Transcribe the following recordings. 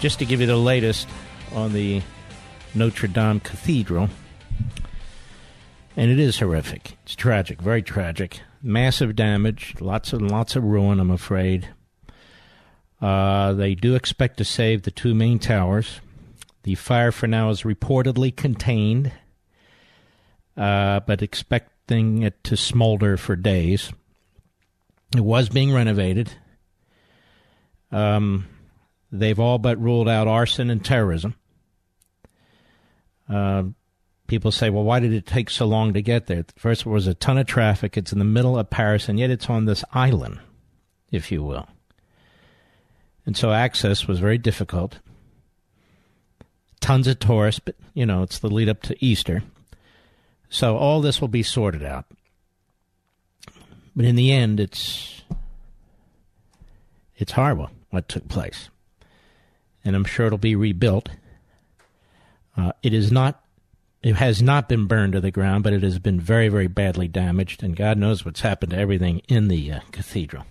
just to give you the latest on the Notre Dame Cathedral. And it is horrific. It's tragic, very tragic. Massive damage, lots and lots of ruin, I'm afraid. Uh, they do expect to save the two main towers. The fire for now is reportedly contained, uh, but expecting it to smolder for days. It was being renovated. Um, They've all but ruled out arson and terrorism. Uh, people say, well, why did it take so long to get there? First, there was a ton of traffic. It's in the middle of Paris, and yet it's on this island, if you will. And so access was very difficult. Tons of tourists, but, you know, it's the lead up to Easter. So all this will be sorted out. But in the end, it's it's horrible what took place and I'm sure it'll be rebuilt. Uh, it is not. It has not been burned to the ground, but it has been very, very badly damaged, and God knows what's happened to everything in the uh, cathedral.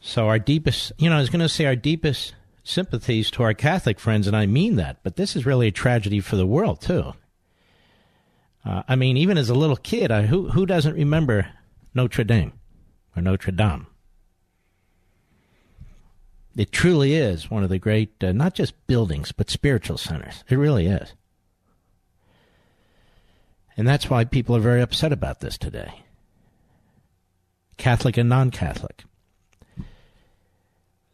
So, our deepest, you know, I was going to say our deepest sympathies to our Catholic friends, and I mean that, but this is really a tragedy for the world, too. Uh, I mean, even as a little kid, I, who, who doesn't remember Notre Dame or Notre Dame? It truly is one of the great, uh, not just buildings, but spiritual centers. It really is. And that's why people are very upset about this today Catholic and non Catholic.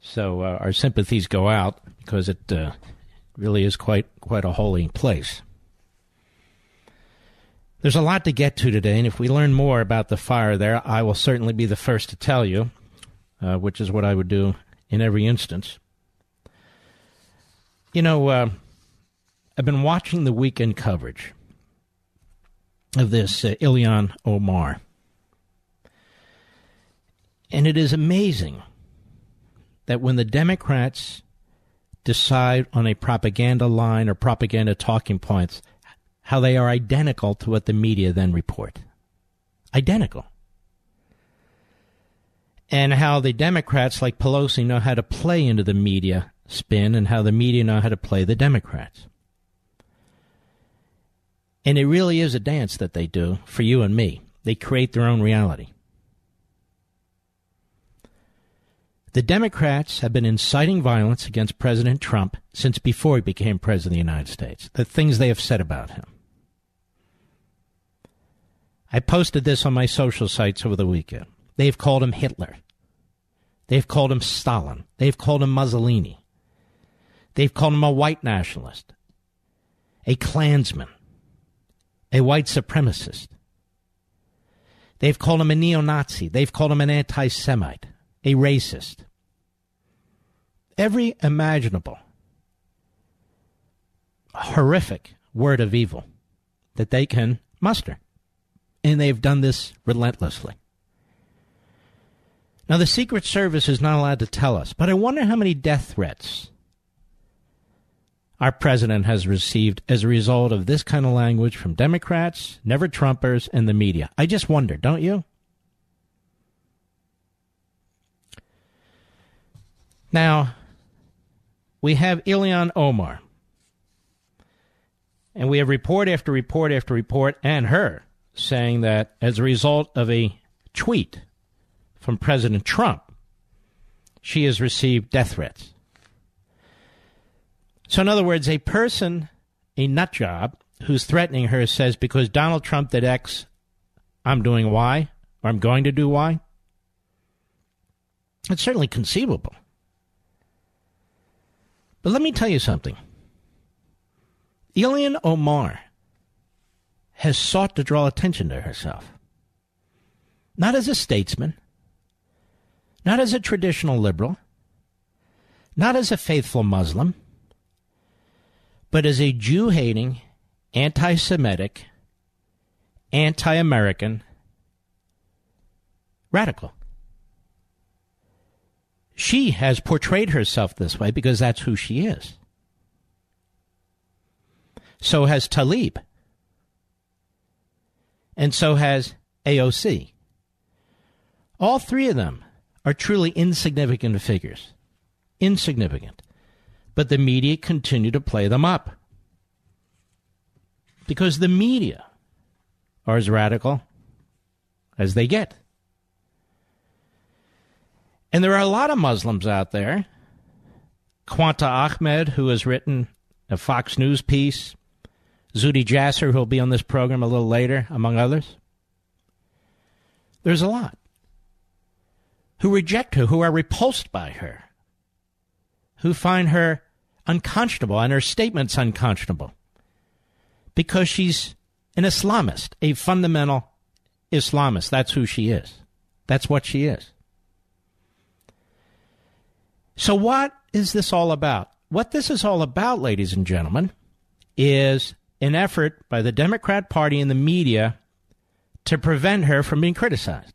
So uh, our sympathies go out because it uh, really is quite quite a holy place. There's a lot to get to today, and if we learn more about the fire there, I will certainly be the first to tell you, uh, which is what I would do in every instance. You know, uh, I've been watching the weekend coverage of this uh, Ilhan Omar. And it is amazing that when the Democrats decide on a propaganda line or propaganda talking points, how they are identical to what the media then report. Identical and how the Democrats, like Pelosi, know how to play into the media spin and how the media know how to play the Democrats. And it really is a dance that they do for you and me. They create their own reality. The Democrats have been inciting violence against President Trump since before he became President of the United States. The things they have said about him. I posted this on my social sites over the weekend. They've called him Hitler. They've called him Stalin. They've called him Mussolini. They've called him a white nationalist, a Klansman, a white supremacist. They've called him a neo Nazi. They've called him an anti Semite, a racist. Every imaginable horrific word of evil that they can muster. And they've done this relentlessly. Now, the Secret Service is not allowed to tell us, but I wonder how many death threats our president has received as a result of this kind of language from Democrats, never Trumpers, and the media. I just wonder, don't you? Now, we have Ilhan Omar. And we have report after report after report, and her, saying that as a result of a tweet from President Trump, she has received death threats. So, in other words, a person, a nut job, who's threatening her says, because Donald Trump did X, I'm doing Y, or I'm going to do Y? It's certainly conceivable. But let me tell you something. Ilhan Omar has sought to draw attention to herself. Not as a statesman, not as a traditional liberal, not as a faithful Muslim, but as a Jew hating, anti Semitic, anti American radical. She has portrayed herself this way because that's who she is. So has Tlaib. And so has AOC. All three of them are truly insignificant figures. Insignificant. But the media continue to play them up. Because the media are as radical as they get. And there are a lot of Muslims out there. Qanta Ahmed, who has written a Fox News piece, Zuhdi Jasser, who will be on this program a little later, among others. There's a lot who reject her, who are repulsed by her, who find her unconscionable and her statements unconscionable because she's an Islamist, a fundamental Islamist. That's who she is. That's what she is. So, what is this all about? What this is all about, ladies and gentlemen, is an effort by the Democrat Party and the media to prevent her from being criticized.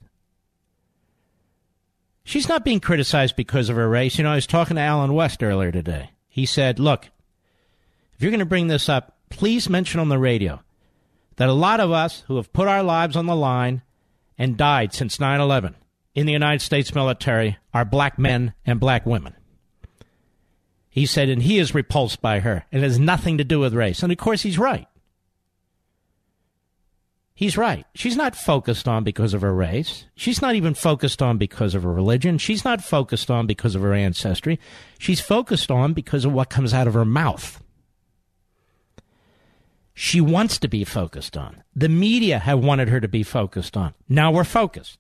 She's not being criticized because of her race. You know, I was talking to Allen West earlier today. He said, Look, if you're going to bring this up, please mention on the radio that a lot of us who have put our lives on the line and died since 9 11 in the United States military are black men and black women. He said, and he is repulsed by her. It has nothing to do with race. And of course, he's right. He's right. She's not focused on because of her race. She's not even focused on because of her religion. She's not focused on because of her ancestry. She's focused on because of what comes out of her mouth. She wants to be focused on. The media have wanted her to be focused on. Now we're focused.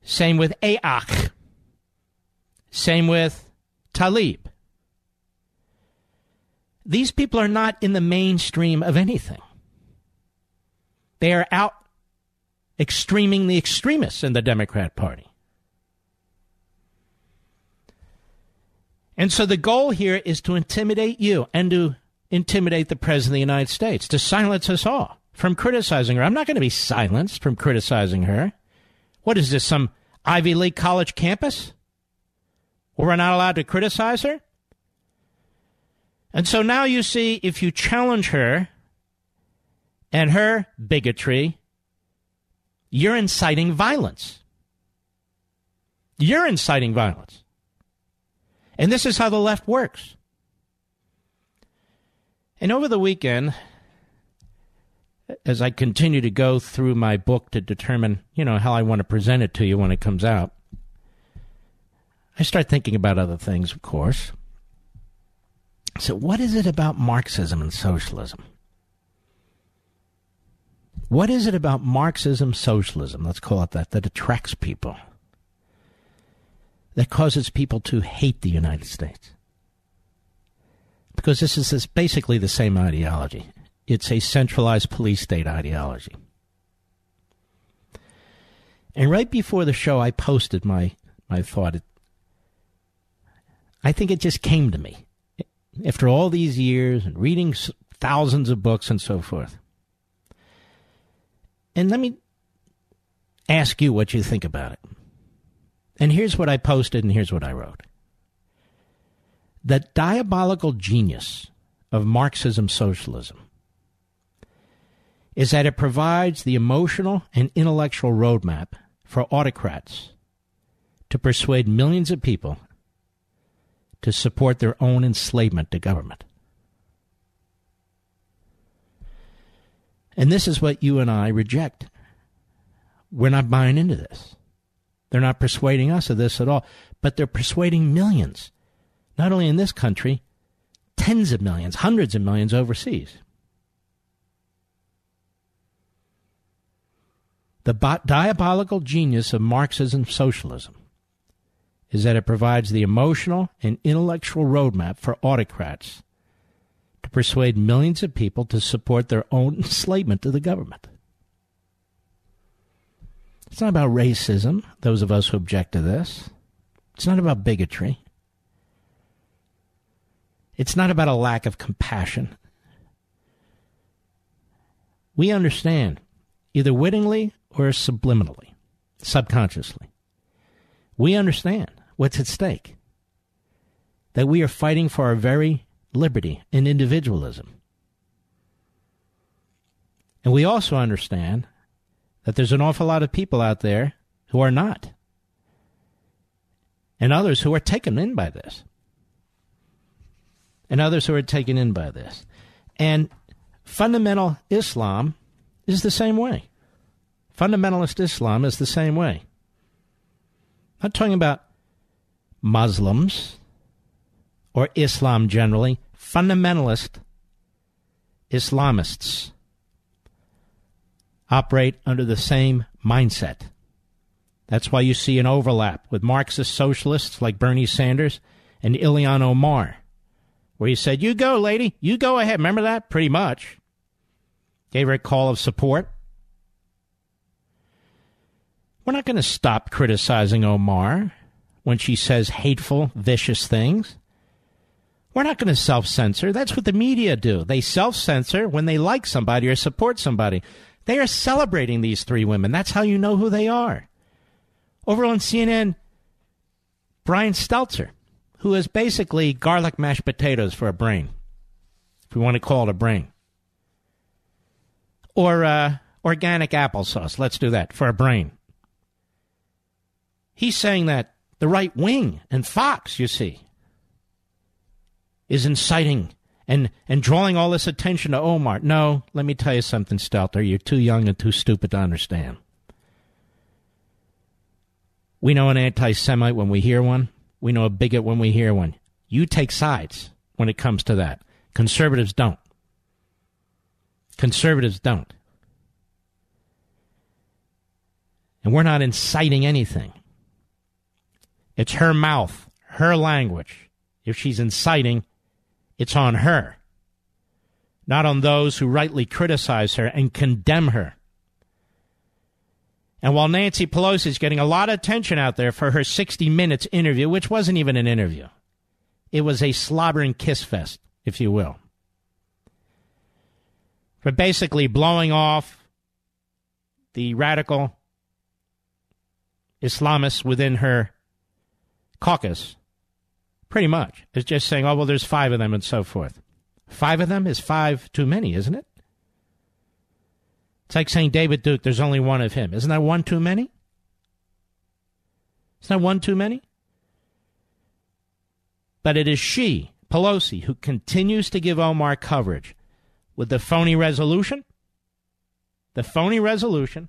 Same with AOC. Same with Tlaib. These people are not in the mainstream of anything. They are out extreming the extremists in the Democrat Party. And so the goal here is to intimidate you and to intimidate the President of the United States, to silence us all from criticizing her. I'm not going to be silenced from criticizing her. What is this, some Ivy League college campus? Where we're not allowed to criticize her? And so now you see if you challenge her and her bigotry, you're inciting violence. You're inciting violence. And this is how the left works. And over the weekend, as I continue to go through my book to determine, you know, how I want to present it to you when it comes out, I start thinking about other things, of course. So, what is it about Marxism and socialism? What is it about Marxism, socialism, let's call it that, that attracts people, that causes people to hate the United States? Because this is this basically the same ideology. It's a centralized police state ideology. And right before the show, I posted my, my thought. I think it just came to me after all these years and reading thousands of books and so forth. And let me ask you what you think about it. And here's what I posted, and here's what I wrote. The diabolical genius of Marxism socialism is that it provides the emotional and intellectual roadmap for autocrats to persuade millions of people to support their own enslavement to government. And this is what you and I reject. We're not buying into this. They're not persuading us of this at all, but they're persuading millions, not only in this country, tens of millions, hundreds of millions overseas. The diabolical genius of Marxism socialism is that it provides the emotional and intellectual roadmap for autocrats to persuade millions of people to support their own enslavement to the government. It's not about racism, those of us who object to this. It's not about bigotry. It's not about a lack of compassion. We understand, either wittingly or subliminally, subconsciously. We understand what's at stake. That we are fighting for our very liberty and individualism. And we also understand that there's an awful lot of people out there who are not, and others who are taken in by this, and others who are taken in by this. And fundamental Islam is the same way. Fundamentalist Islam is the same way. I'm not talking about Muslims or Islam generally, fundamentalist Islamists operate under the same mindset. That's why you see an overlap with Marxist socialists like Bernie Sanders and Ilhan Omar, where he said, You go, lady, you go ahead. Remember that? Pretty much. Gave her a call of support. We're not going to stop criticizing Omar when she says hateful, vicious things. We're not going to self censor. That's what the media do. They self censor when they like somebody or support somebody. They are celebrating these three women. That's how you know who they are. Over on CNN, Brian Stelter, who is basically garlic mashed potatoes for a brain, if we want to call it a brain. Or uh, organic applesauce. Let's do that for a brain. He's saying that the right wing and Fox, you see, is inciting and, and drawing all this attention to Omar. No, let me tell you something, Stelter. You're too young and too stupid to understand. We know an anti Semite when we hear one. We know a bigot when we hear one. You take sides when it comes to that. Conservatives don't. Conservatives don't. And we're not inciting anything. It's her mouth, her language. If she's inciting, it's on her, not on those who rightly criticize her and condemn her. And while Nancy Pelosi is getting a lot of attention out there for her 60 Minutes interview, which wasn't even an interview, it was a slobbering kiss fest, if you will. For basically blowing off the radical Islamists within her caucus, pretty much, It's just saying, oh, well, there's five of them and so forth. Five of them is five too many, isn't it? It's like saying David Duke, there's only one of him. Isn't that one too many? Isn't that one too many? But it is she, Pelosi, who continues to give Omar coverage with the phony resolution. The phony resolution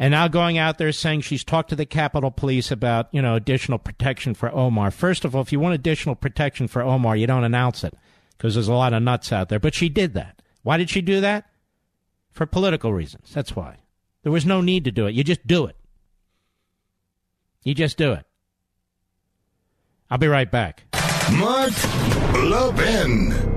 and now going out there saying she's talked to the Capitol Police about, you know, additional protection for Omar. First of all, if you want additional protection for Omar, you don't announce it because there's a lot of nuts out there. But she did that. Why did she do that? For political reasons. That's why. There was no need to do it. You just do it. You just do it. I'll be right back. Mark Levin.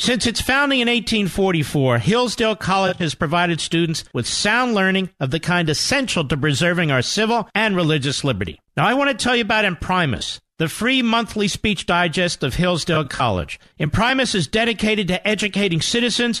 Since its founding in 1844, Hillsdale College has provided students with sound learning of the kind essential to preserving our civil and religious liberty. Now, I want to tell you about Imprimis, the free monthly speech digest of Hillsdale College. Imprimis is dedicated to educating citizens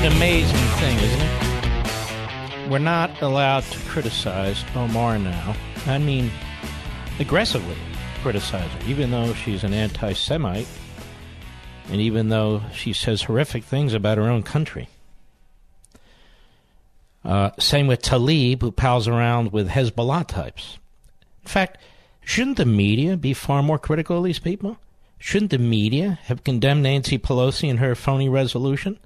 An amazing thing, isn't it? We're not allowed to criticize Omar now. I mean, aggressively criticize her, even though she's an anti Semite, and even though she says horrific things about her own country. Uh, same with Tlaib, who pals around with Hezbollah types. In fact, shouldn't the media be far more critical of these people? Shouldn't the media have condemned Nancy Pelosi and her phony resolution?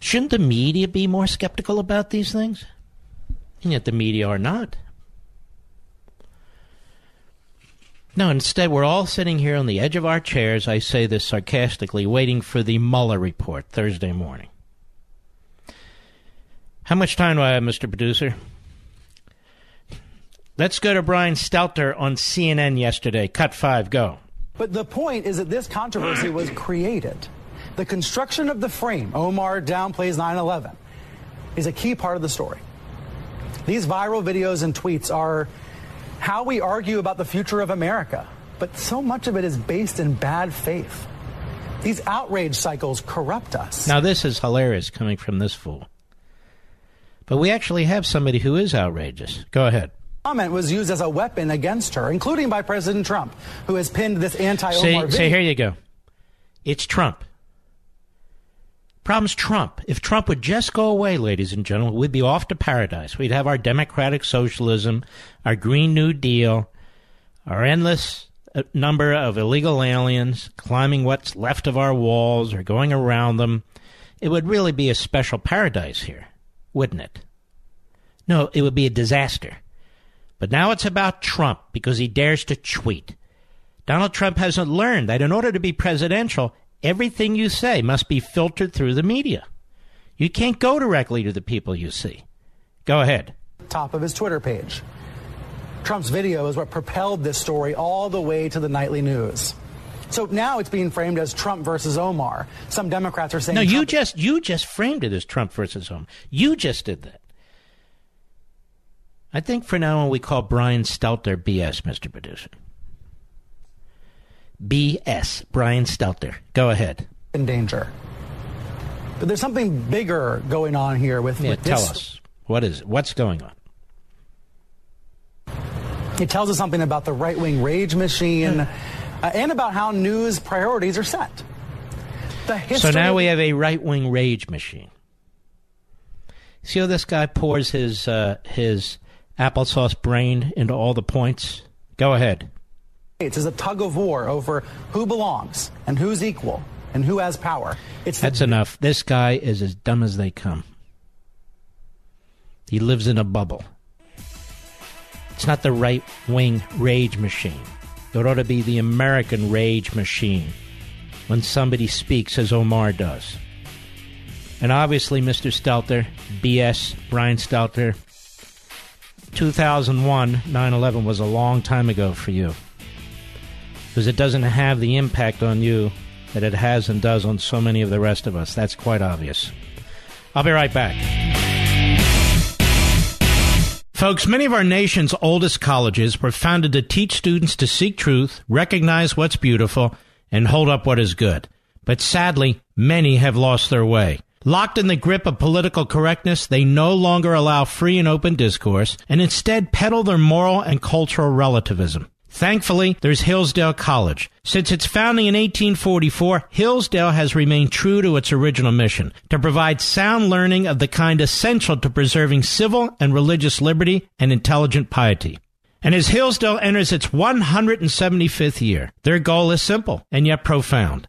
Shouldn't the media be more skeptical about these things? And yet the media are not. No, instead, we're all sitting here on the edge of our chairs, I say this sarcastically, waiting for the Mueller report Thursday morning. How much time do I have, Mr. Producer? Let's go to Brian Stelter on CNN yesterday. Cut five, go. But the point is that this controversy was created the construction of the frame, Omar downplays 9 11, is a key part of the story. These viral videos and tweets are how we argue about the future of America, but so much of it is based in bad faith. These outrage cycles corrupt us. Now, this is hilarious coming from this fool. But we actually have somebody who is outrageous. Go ahead. Comment was used as a weapon against her, including by President Trump, who has pinned this anti-Omar video. Say, here you go. It's Trump. Problem's Trump. If Trump would just go away, ladies and gentlemen, we'd be off to paradise. We'd have our democratic socialism, our Green New Deal, our endless uh, number of illegal aliens climbing what's left of our walls or going around them. It would really be a special paradise here, wouldn't it? No, it would be a disaster. But now it's about Trump because he dares to tweet. Donald Trump hasn't learned that in order to be presidential, everything you say must be filtered through the media. You can't go directly to the people you see. Go ahead. Top of his Twitter page. Trump's video is what propelled this story all the way to the nightly news. So now it's being framed as Trump versus Omar. Some Democrats are saying No, Trump you just you just framed it as Trump versus Omar. You just did that. I think for now on we call Brian Stelter BS, Mr. Producer. BS, Brian Stelter. Go ahead. In danger. But there's something bigger going on here with, yeah, with tell this. us. What is it? What's going on? It tells us something about the right wing rage machine uh, and about how news priorities are set. so now we have a right wing rage machine. See how this guy pours his uh, his applesauce brain into all the points? Go ahead. It's a tug of war over who belongs and who's equal and who has power. It's That's the- enough. This guy is as dumb as they come. He lives in a bubble. It's not the right wing rage machine. It ought to be the American rage machine when somebody speaks as Omar does. And obviously, Mr. Stelter, BS, Brian Stelter, 2001, 9 11 was a long time ago for you because it doesn't have the impact on you that it has and does on so many of the rest of us. That's quite obvious. I'll be right back. Folks, many of our nation's oldest colleges were founded to teach students to seek truth, recognize what's beautiful, and hold up what is good. But sadly, many have lost their way. Locked in the grip of political correctness, they no longer allow free and open discourse and instead peddle their moral and cultural relativism. Thankfully, there's Hillsdale College. Since its founding in 1844, Hillsdale has remained true to its original mission to provide sound learning of the kind essential to preserving civil and religious liberty and intelligent piety. And as Hillsdale enters its 175th year, their goal is simple and yet profound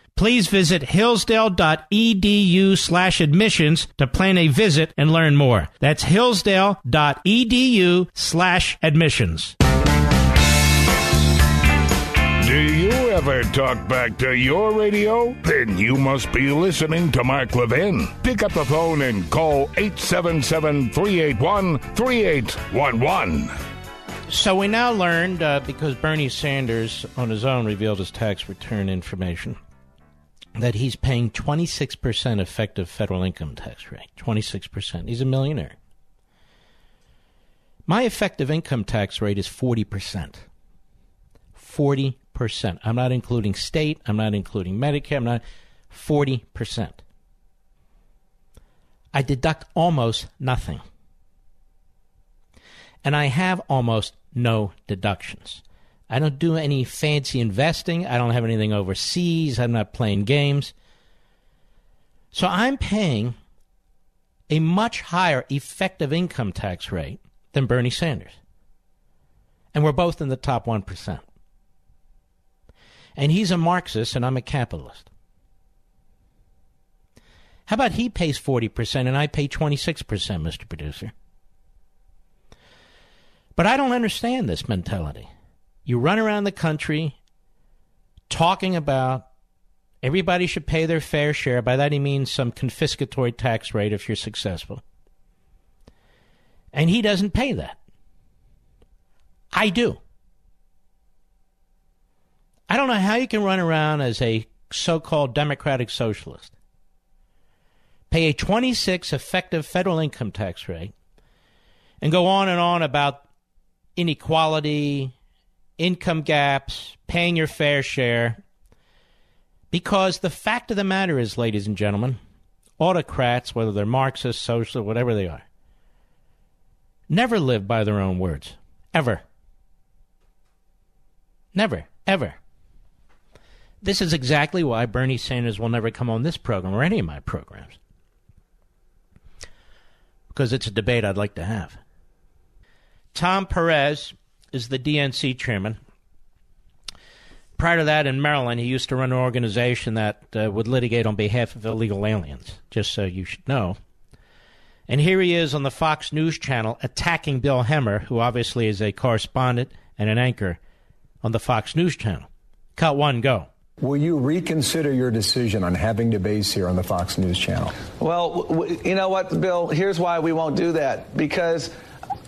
please visit hillsdale.edu slash admissions to plan a visit and learn more. That's hillsdale.edu slash admissions. Do you ever talk back to your radio? Then you must be listening to Mark Levin. Pick up the phone and call 877 381 3811. So we now learned, uh, because Bernie Sanders on his own revealed his tax return information, that he's paying 26% effective federal income tax rate. 26%. He's a millionaire. My effective income tax rate is 40%. 40%. I'm not including state, I'm not including Medicare, I'm not 40%. I deduct almost nothing. And I have almost no deductions. I don't do any fancy investing. I don't have anything overseas. I'm not playing games. So I'm paying a much higher effective income tax rate than Bernie Sanders. And we're both in the top 1%. And he's a Marxist and I'm a capitalist. How about he pays 40% and I pay 26%, Mr. Producer? But I don't understand this mentality. You run around the country talking about everybody should pay their fair share. By that he means some confiscatory tax rate if you're successful. And he doesn't pay that. I do. I don't know how you can run around as a so called democratic socialist, pay a 26 effective federal income tax rate, and go on and on about inequality, income gaps, paying your fair share. Because the fact of the matter is, ladies and gentlemen, autocrats, whether they're Marxist, socialist, whatever they are, never live by their own words. Ever. Never. Ever. This is exactly why Bernie Sanders will never come on this program or any of my programs. Because it's a debate I'd like to have. Tom Perez is the DNC chairman. Prior to that, in Maryland, he used to run an organization that uh, would litigate on behalf of illegal aliens, just so you should know. And here he is on the Fox News channel attacking Bill Hemmer, who obviously is a correspondent and an anchor on the Fox News channel. Cut one, go. Will you reconsider your decision on having debates here on the Fox News channel? Well, w- you know what, Bill? Here's why we won't do that. Because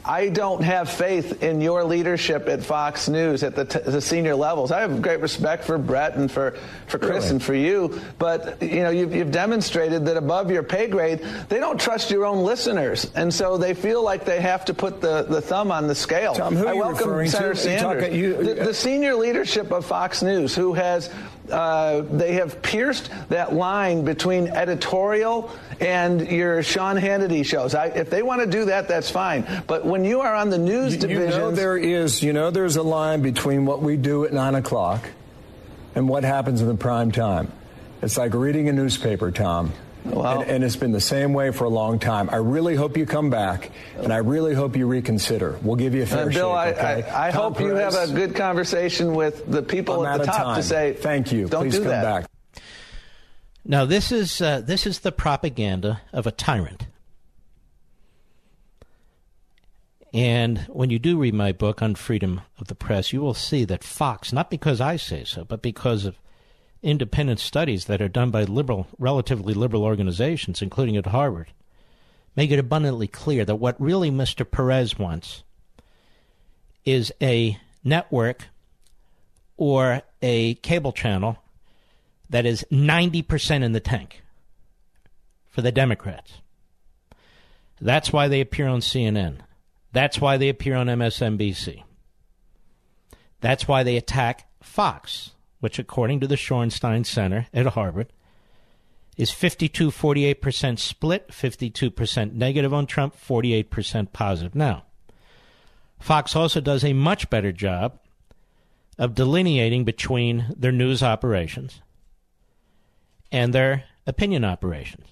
I don't have faith in your leadership at Fox News at the, t- the, senior levels. I have great respect for Bret and for, for Chris really? and for you, but you know you've, you've, demonstrated that above your pay grade, they don't trust your own listeners, and so they feel like they have to put the, the thumb on the scale. Tom, who I welcome Senator to? Sanders, you, the, the senior leadership of Fox News, who has uh, they have pierced that line between editorial and your Sean Hannity shows. I, if they want to do that, that's fine. But when you are on the news division, you know there is, you know, there's a line between what we do at nine o'clock and what happens in the prime time. It's like reading a newspaper, Tom. Well, and, and, it's been the same way for a long time. I really hope you come back, and I really hope you reconsider. We'll give you a fair uh, Bill, shake. Okay? I, I, I hope Perez, you have a good conversation with the people I'm at the top time. to say, "Thank you. Don't Please do come that. back." Now, this is uh, this is the propaganda of a tyrant. And when you do read my book on freedom of the press, you will see that Fox, not because I say so, but because of independent studies that are done by liberal, relatively liberal organizations, including at Harvard, make it abundantly clear that what really Mr. Perez wants is a network or a cable channel that is 90% in the tank for the Democrats. That's why they appear on CNN. That's why they appear on MSNBC. That's why they attack Fox which, according to the Shorenstein Center at Harvard, is 52 48% split, 52% negative on Trump, 48% positive. Now, Fox also does a much better job of delineating between their news operations and their opinion operations.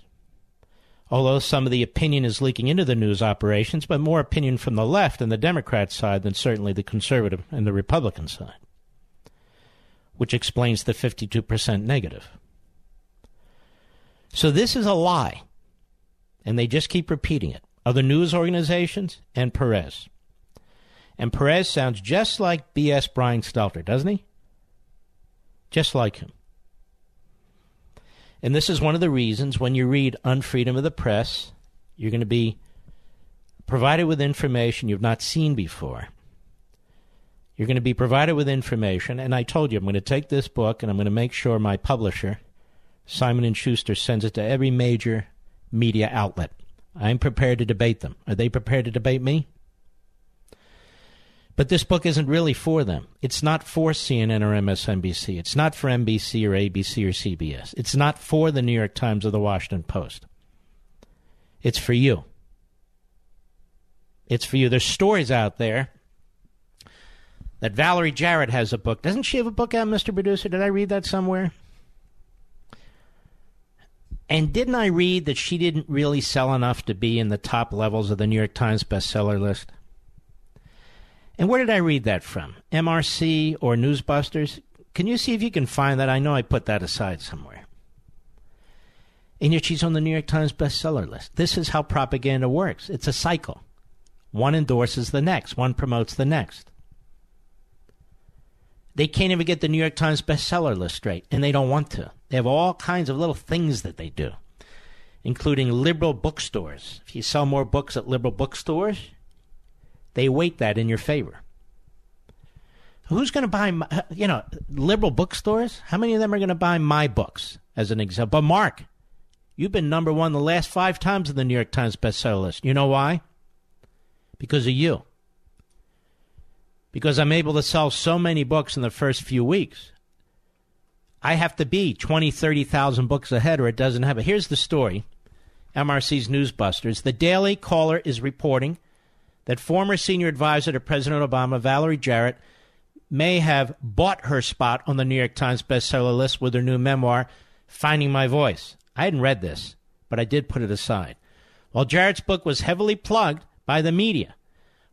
Although some of the opinion is leaking into the news operations, but more opinion from the left and the Democrat side than certainly the conservative and the Republican side, which explains the 52% negative. So this is a lie, and they just keep repeating it. Other news organizations and Perez. And Perez sounds just like B.S. Brian Stelter, doesn't he? Just like him. And this is one of the reasons when you read Unfreedom of the Press, you're going to be provided with information you've not seen before. You're going to be provided with information, and I told you I'm going to take this book and I'm going to make sure my publisher, Simon and Schuster, sends it to every major media outlet. I'm prepared to debate them. Are they prepared to debate me? But this book isn't really for them. It's not for CNN or MSNBC. It's not for NBC or ABC or CBS. It's not for the New York Times or the Washington Post. It's for you. It's for you. There's stories out there that Valerie Jarrett has a book. Doesn't she have a book out, Mr. Producer? Did I read that somewhere? And didn't I read that she didn't really sell enough to be in the top levels of the New York Times bestseller list? And where did I read that from? MRC or Newsbusters? Can you see if you can find that? I know I put that aside somewhere. And yet she's on the New York Times bestseller list. This is how propaganda works it's a cycle. One endorses the next, one promotes the next. They can't even get the New York Times bestseller list straight, and they don't want to. They have all kinds of little things that they do, including liberal bookstores. If you sell more books at liberal bookstores, they weight that in your favor. Who's going to buy, my, you know, liberal bookstores? How many of them are going to buy my books, as an example? But Mark, you've been number one the last five times in the New York Times bestseller list. You know why? Because of you. Because I'm able to sell so many books in the first few weeks. I have to be 20, 30,000 books ahead or it doesn't happen. Here's the story MRC's Newsbusters. The Daily Caller is reporting that former senior advisor to President Obama, Valerie Jarrett, may have bought her spot on the New York Times bestseller list with her new memoir, Finding My Voice. I hadn't read this, but I did put it aside. While Jarrett's book was heavily plugged by the media,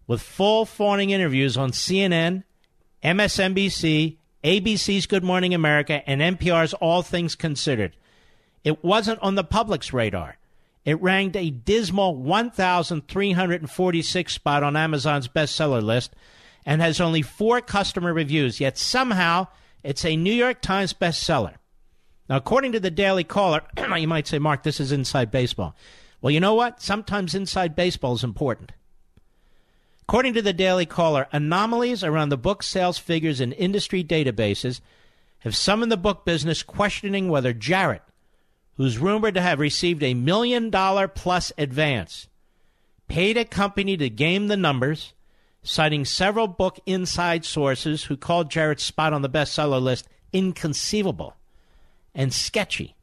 with full fawning interviews on CNN, MSNBC, ABC's Good Morning America, and NPR's All Things Considered, it wasn't on the public's radar. It ranked a dismal 1,346 spot on Amazon's bestseller list and has only four customer reviews, yet somehow it's a New York Times bestseller. Now, according to the Daily Caller, you might say, Mark, this is inside baseball. Well, you know what? Sometimes inside baseball is important. According to the Daily Caller, anomalies around the book sales figures in industry databases have summoned the book business questioning whether Jarrett who's rumored to have received a million dollar plus advance, paid a company to game the numbers, citing several book inside sources who called Jarrett's spot on the bestseller list inconceivable and sketchy,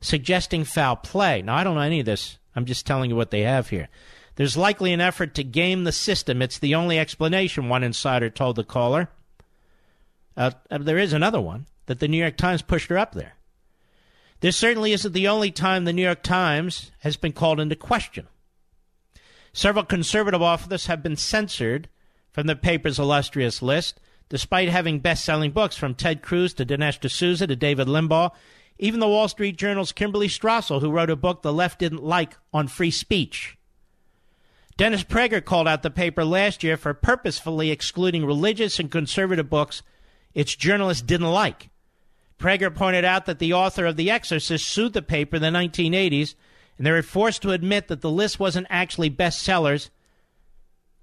suggesting foul play. Now, I don't know any of this. I'm just telling you what they have here. There's likely an effort to game the system. It's the only explanation, one insider told the caller. Uh, there is another one that the New York Times pushed her up there. This certainly isn't the only time the New York Times has been called into question. Several conservative authors have been censored from the paper's illustrious list, despite having best selling books from Ted Cruz to Dinesh D'Souza to David Limbaugh. Even the Wall Street Journal's Kimberley Strassel, who wrote a book the left didn't like on free speech. Dennis Prager called out the paper last year for purposefully excluding religious and conservative books its journalists didn't like. Prager pointed out that the author of The Exorcist sued the paper in the 1980s, and they were forced to admit that the list wasn't actually bestsellers,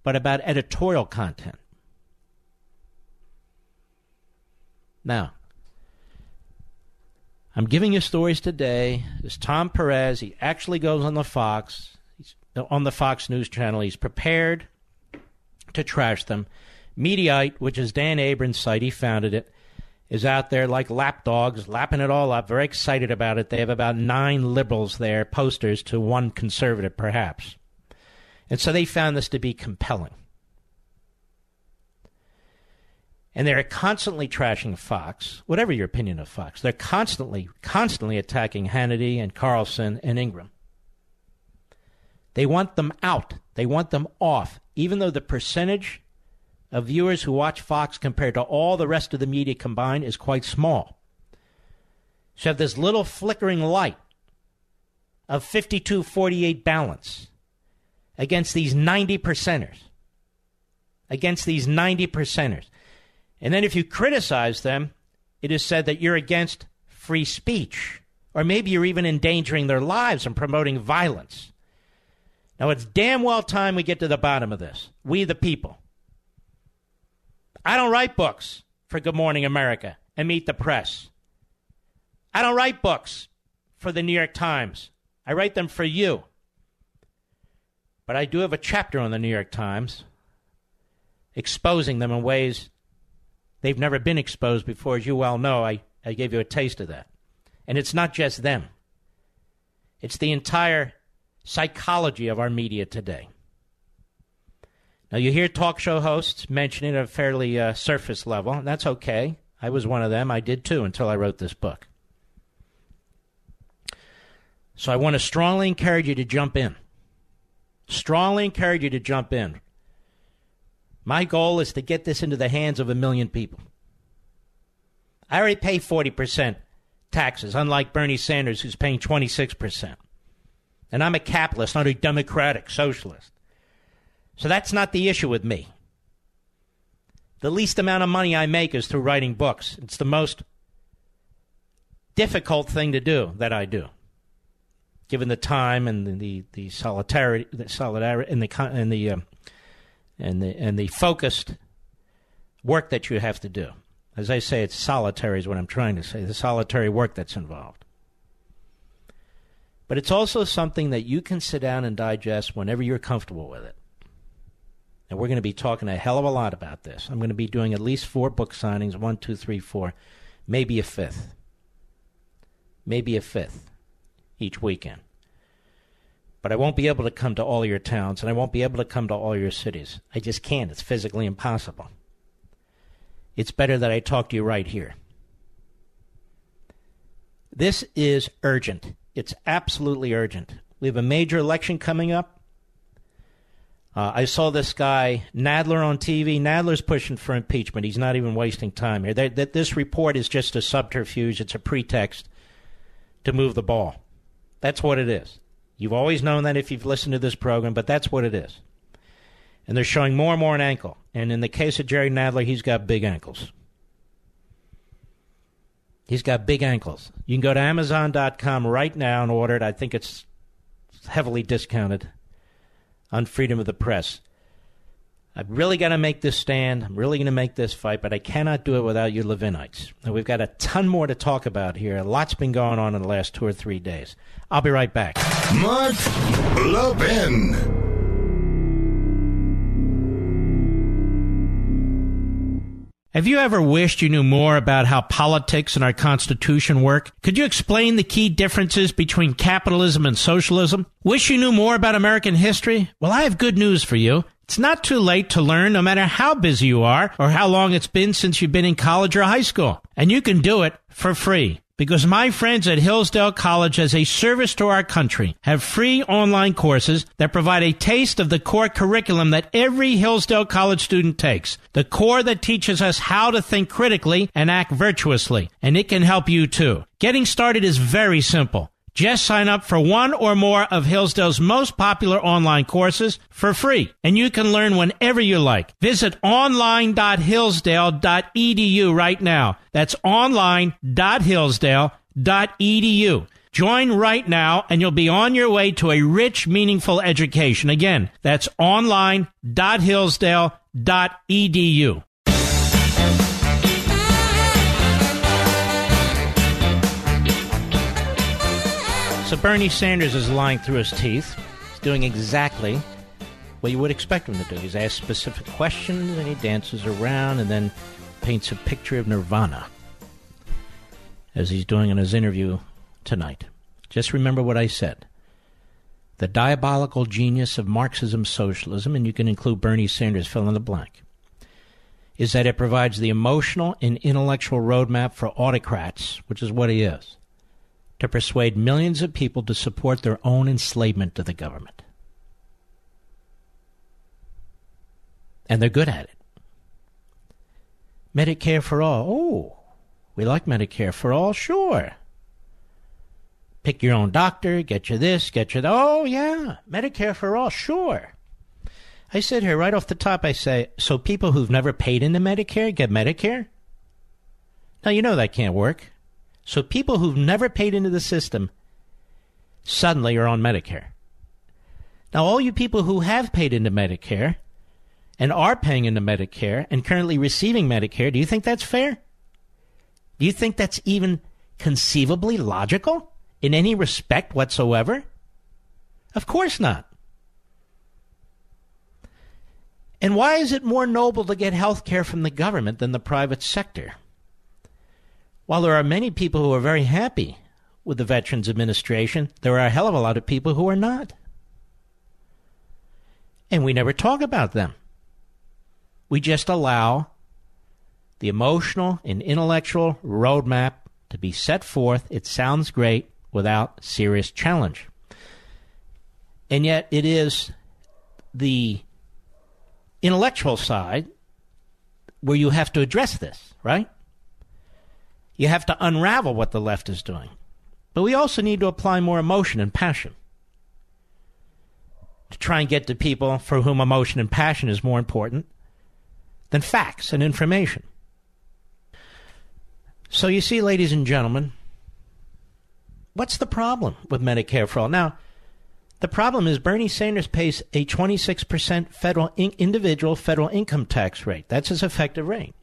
but about editorial content. Now, I'm giving you stories today. This Tom Perez, he actually goes on the Fox, on the Fox News channel. He's prepared to trash them. Mediaite, which is Dan Abrams' site, he founded it is out there like lapdogs, lapping it all up, very excited about it. They have about nine liberals there, posters to one conservative, perhaps. And so they found this to be compelling. And they're constantly trashing Fox, whatever your opinion of Fox. They're constantly, constantly attacking Hannity and Carlson and Ingraham. They want them out. They want them off, even though the percentage of viewers who watch Fox compared to all the rest of the media combined is quite small. So you have this little flickering light of 52 48 balance against these 90 percenters. Against these 90 percenters. And then if you criticize them, it is said that you're against free speech. Or maybe you're even endangering their lives and promoting violence. Now, it's damn well time we get to the bottom of this. We, the people. I don't write books for Good Morning America and Meet the Press. I don't write books for the New York Times. I write them for you. But I do have a chapter on the New York Times exposing them in ways they've never been exposed before. As you well know, I, I gave you a taste of that. And it's not just them, it's the entire psychology of our media today. Now, you hear talk show hosts mention it at a fairly uh, surface level, and that's okay. I was one of them. I did too until I wrote this book. So I want to strongly encourage you to jump in. Strongly encourage you to jump in. My goal is to get this into the hands of a million people. I already pay 40% taxes, unlike Bernie Sanders, who's paying 26%. And I'm a capitalist, not a democratic socialist. So that's not the issue with me. The least amount of money I make is through writing books. It's the most difficult thing to do that I do, given the time and the the, the solidarity, the solidarity, and the and the um, and the and the focused work that you have to do. As I say, it's solitary is what I'm trying to say. The solitary work that's involved. But it's also something that you can sit down and digest whenever you're comfortable with it. And we're going to be talking a hell of a lot about this. I'm going to be doing at least four book signings one, two, three, four, maybe a fifth. Maybe a fifth each weekend. But I won't be able to come to all your towns and I won't be able to come to all your cities. I just can't. It's physically impossible. It's better that I talk to you right here. This is urgent. It's absolutely urgent. We have a major election coming up. Uh, I saw this guy Nadler on TV. Nadler's pushing for impeachment. He's not even wasting time here. That, this report is just a subterfuge. It's a pretext to move the ball. That's what it is. You've always known that if you've listened to this program, but that's what it is. And they're showing more and more an ankle. And in the case of Jerry Nadler, he's got big ankles. He's got big ankles. You can go to Amazon.com right now and order it. I think it's heavily discounted on freedom of the press. I've really got to make this stand. I'm really going to make this fight, but I cannot do it without you Levinites. And we've got a ton more to talk about here. A lot's been going on in the last two or three days. I'll be right back. Mark Levin. Have you ever wished you knew more about how politics and our Constitution work? Could you explain the key differences between capitalism and socialism? Wish you knew more about American history? Well, I have good news for you. It's not too late to learn no matter how busy you are or how long it's been since you've been in college or high school. And you can do it for free because my friends at Hillsdale College, as a service to our country, have free online courses that provide a taste of the core curriculum that every Hillsdale College student takes. The core that teaches us how to think critically and act virtuously. And it can help you too. Getting started is very simple. Just sign up for one or more of Hillsdale's most popular online courses for free, and you can learn whenever you like. Visit online.hillsdale.edu right now. That's online.hillsdale.edu. Join right now and you'll be on your way to a rich, meaningful education. Again, that's online.hillsdale.edu. So Bernie Sanders is lying through his teeth. He's doing exactly what you would expect him to do. He's asked specific questions and he dances around and then paints a picture of nirvana. as he's doing in his interview tonight. Just remember what I said. The diabolical genius of Marxism socialism, and you can include Bernie Sanders, fill in the blank, is that it provides the emotional and intellectual roadmap for autocrats, which is what he is, to persuade millions of people to support their own enslavement to the government. And they're good at it. Medicare for all. Oh, we like Medicare for all, sure. Pick your own doctor, get you this, get you that. Oh, yeah, Medicare for all, sure. I sit here right off the top, I say, so people who've never paid into Medicare get Medicare? Now, you know that can't work. So people who've never paid into the system suddenly are on Medicare. Now, all you people who have paid into Medicare and are paying into Medicare and currently receiving Medicare, do you think that's fair? Do you think that's even conceivably logical in any respect whatsoever? Of course not. And why is it more noble to get health care from the government than the private sector? While there are many people who are very happy with the Veterans Administration, there are a hell of a lot of people who are not. And we never talk about them. We just allow the emotional and intellectual roadmap to be set forth. It sounds great without serious challenge. And yet, it is the intellectual side where you have to address this, right? You have to unravel what the left is doing. But we also need to apply more emotion and passion to try and get to people for whom emotion and passion is more important than facts and information. So you see, ladies and gentlemen, what's the problem with Medicare for all? Now, the problem is Bernie Sanders pays a 26% federal in- individual federal income tax rate. That's his effective rate.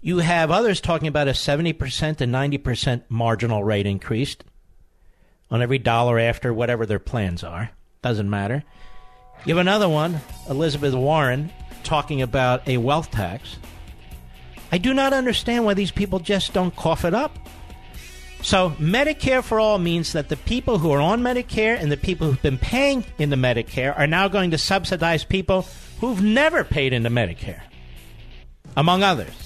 You have others talking about a 70% to 90% marginal rate increase on every dollar after whatever their plans are. Doesn't matter. You have another one, Elizabeth Warren, talking about a wealth tax. I do not understand why these people just don't cough it up. So, Medicare for all means that the people who are on Medicare and the people who've been paying into Medicare are now going to subsidize people who've never paid into Medicare, among others.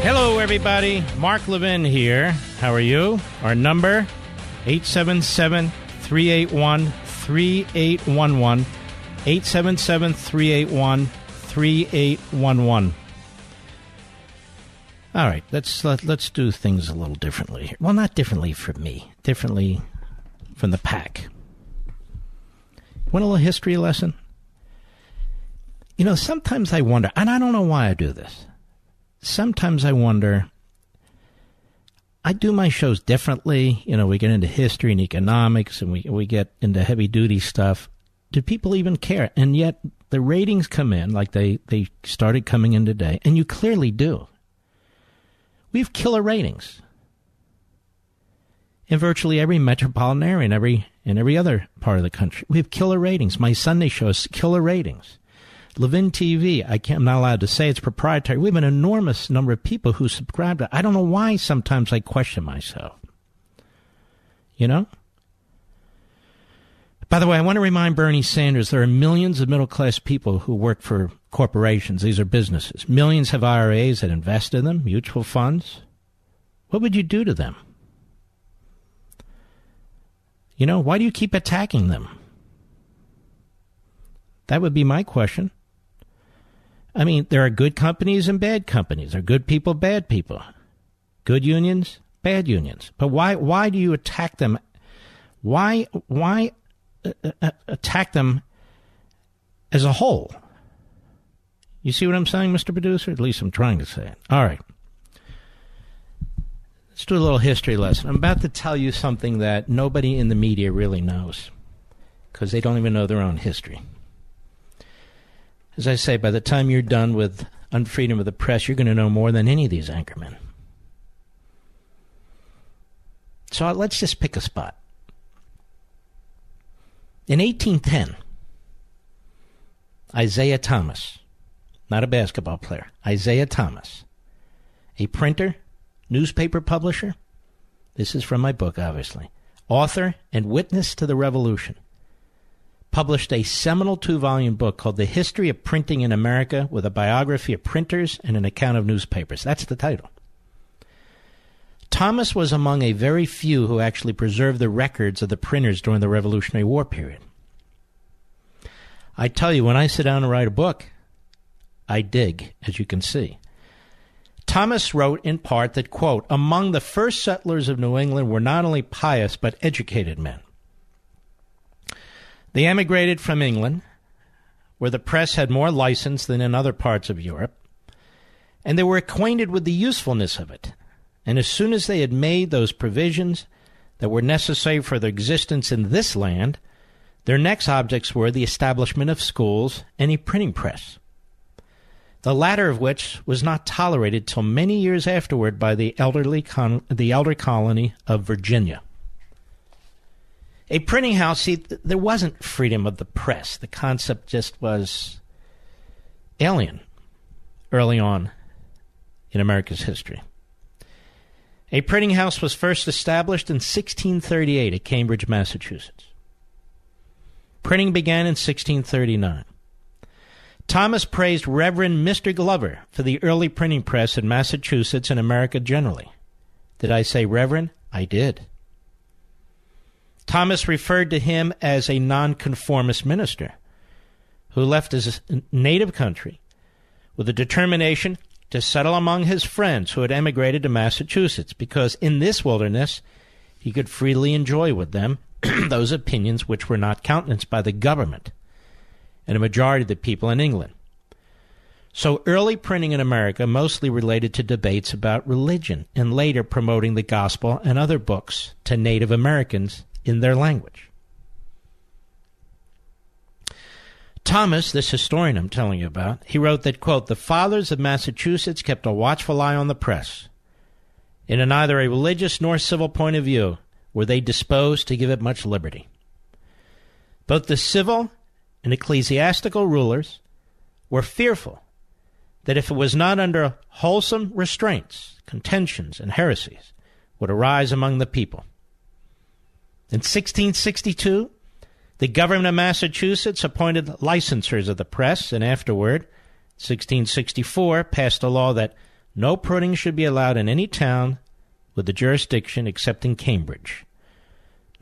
Hello, everybody. Mark Levin here. How are you? Our number, 877 381 3811. 877 381 3811. All right, let's let, let's do things a little differently here. Well, not differently from me, differently from the pack. Want a little history lesson? You know, sometimes I wonder, and I don't know why I do this. Sometimes I wonder. I do my shows differently. You know, we get into history and economics, and we we get into heavy duty stuff. Do people even care? And yet, the ratings come in like they, they started coming in today, and you clearly do. We have killer ratings in virtually every metropolitan area and every in every other part of the country. We have killer ratings. My Sunday show is killer ratings. Levin TV, I can't, I'm not allowed to say it's proprietary. We have an enormous number of people who subscribe to it. I don't know why sometimes I question myself. You know? By the way, I want to remind Bernie Sanders there are millions of middle class people who work for corporations. These are businesses. Millions have IRAs that invest in them, mutual funds. What would you do to them? You know, why do you keep attacking them? That would be my question. I mean, there are good companies and bad companies. There are good people, bad people. Good unions, bad unions. But why why do you attack them? Why why uh, uh, uh, attack them as a whole. You see what I'm saying, Mr. Producer? At least I'm trying to say it. All right. Let's do a little history lesson. I'm about to tell you something that nobody in the media really knows because they don't even know their own history. As I say, by the time you're done with Unfreedom of the Press, you're going to know more than any of these anchormen. So uh, let's just pick a spot. In 1810, Isaiah Thomas, not a basketball player, Isaiah Thomas, a printer, newspaper publisher, this is from my book, obviously, author and witness to the revolution, published a seminal two volume book called The History of Printing in America with a biography of printers and an account of newspapers. That's the title. Thomas was among a very few who actually preserved the records of the printers during the Revolutionary War period. I tell you, when I sit down to write a book, I dig, as you can see. Thomas wrote in part that, quote, among the first settlers of New England were not only pious but educated men. They emigrated from England, where the press had more license than in other parts of Europe, and they were acquainted with the usefulness of it. And as soon as they had made those provisions that were necessary for their existence in this land, their next objects were the establishment of schools and a printing press the latter of which was not tolerated till many years afterward by the elderly con- the elder colony of Virginia. A printing house, see, th- there wasn't freedom of the press. The concept just was alien early on in America's history. A printing house was first established in 1638 at Cambridge, Massachusetts. Printing began in 1639. Thomas praised Reverend Mr. Glover for the early printing press in Massachusetts and America generally. Did I say Reverend? I did. Thomas referred to him as a nonconformist minister who left his native country with a determination to settle among his friends who had emigrated to Massachusetts because in this wilderness he could freely enjoy with them those opinions which were not countenanced by the government and a majority of the people in England. So early printing in America mostly related to debates about religion and later promoting the gospel and other books to Native Americans in their language. Thomas, this historian I'm telling you about, he wrote that, quote, the fathers of Massachusetts kept a watchful eye on the press. In neither a religious nor civil point of view were they disposed to give it much liberty. Both the civil and ecclesiastical rulers were fearful that if it was not under wholesome restraints, contentions and heresies would arise among the people. In 1662, the government of Massachusetts appointed licensors of the press, and afterward, 1664, passed a law that no printing should be allowed in any town with the jurisdiction except in Cambridge.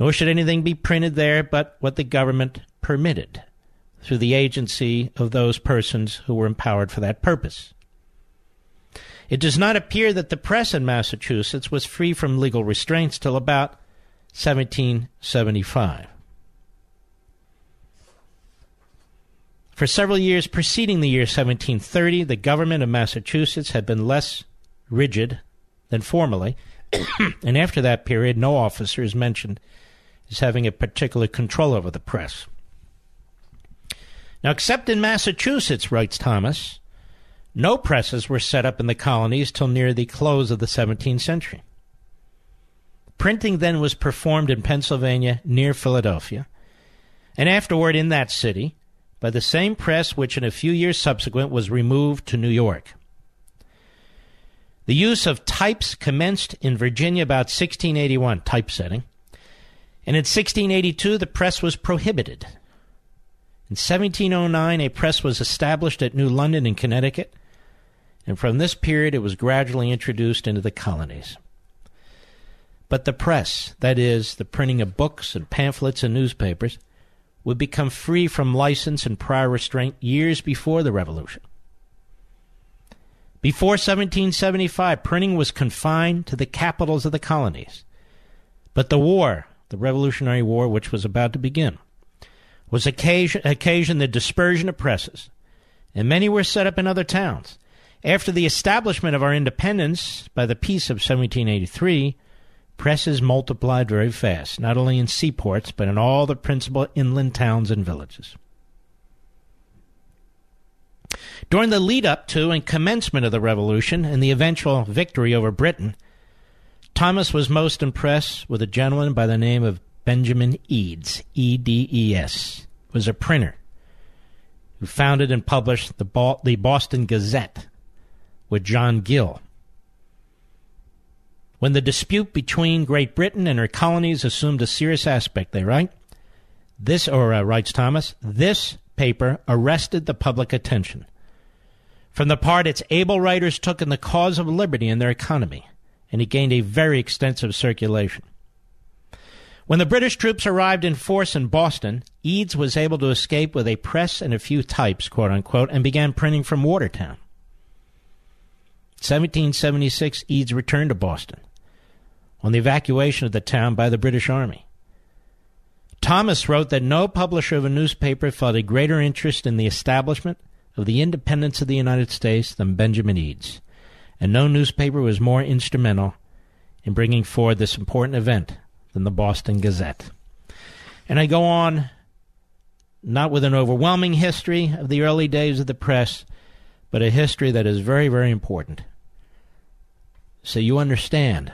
Nor should anything be printed there but what the government permitted through the agency of those persons who were empowered for that purpose. It does not appear that the press in Massachusetts was free from legal restraints till about 1775. For several years preceding the year 1730, the government of Massachusetts had been less rigid than formerly, and after that period, no officer is mentioned as having a particular control over the press. Now, except in Massachusetts, writes Thomas, no presses were set up in the colonies till near the close of the 17th century. Printing then was performed in Pennsylvania near Philadelphia, and afterward in that city by the same press which in a few years subsequent was removed to New York. The use of types commenced in Virginia about 1681, typesetting, and in 1682 the press was prohibited in 1709, a press was established at New London in Connecticut, and from this period it was gradually introduced into the colonies. But the press, that is, the printing of books and pamphlets and newspapers, would become free from license and prior restraint years before the Revolution. Before 1775, printing was confined to the capitals of the colonies. But the war, the Revolutionary War, which was about to begin, was occasion, occasion the dispersion of presses, and many were set up in other towns. After the establishment of our independence by the Peace of 1783, presses multiplied very fast, not only in seaports, but in all the principal inland towns and villages. During the lead up to and commencement of the Revolution and the eventual victory over Britain, Thomas was most impressed with a gentleman by the name of Benjamin Edes, E D E S, was a printer who founded and published the Boston Gazette with John Gill. When the dispute between Great Britain and her colonies assumed a serious aspect, they write, this, or uh, writes Thomas, this paper arrested the public attention from the part its able writers took in the cause of liberty and their economy, and it gained a very extensive circulation. When the British troops arrived in force in Boston, Edes was able to escape with a press and a few types, quote unquote, and began printing from Watertown. 1776, Edes returned to Boston on the evacuation of the town by the British Army. Thomas wrote that no publisher of a newspaper felt a greater interest in the establishment of the independence of the United States than Benjamin Edes, and no newspaper was more instrumental in bringing forward this important event than the Boston Gazette. And I go on, not with an overwhelming history of the early days of the press, but a history that is very, very important. So you understand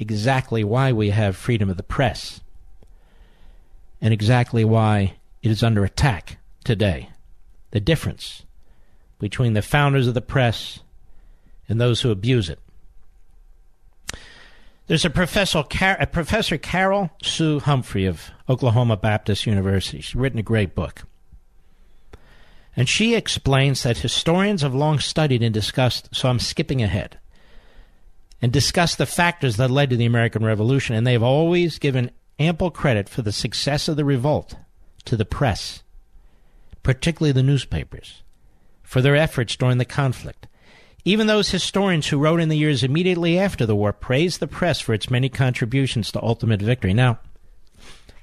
exactly why we have freedom of the press and exactly why it is under attack today. The difference between the founders of the press and those who abuse it. There's a professor, a professor Carol Sue Humphrey of Oklahoma Baptist University. She's written a great book. And she explains that historians have long studied and discussed, so I'm skipping ahead, and discussed the factors that led to the American Revolution, and they've always given ample credit for the success of the revolt to the press, particularly the newspapers, for their efforts during the conflict. Even those historians who wrote in the years immediately after the war praised the press for its many contributions to ultimate victory. Now,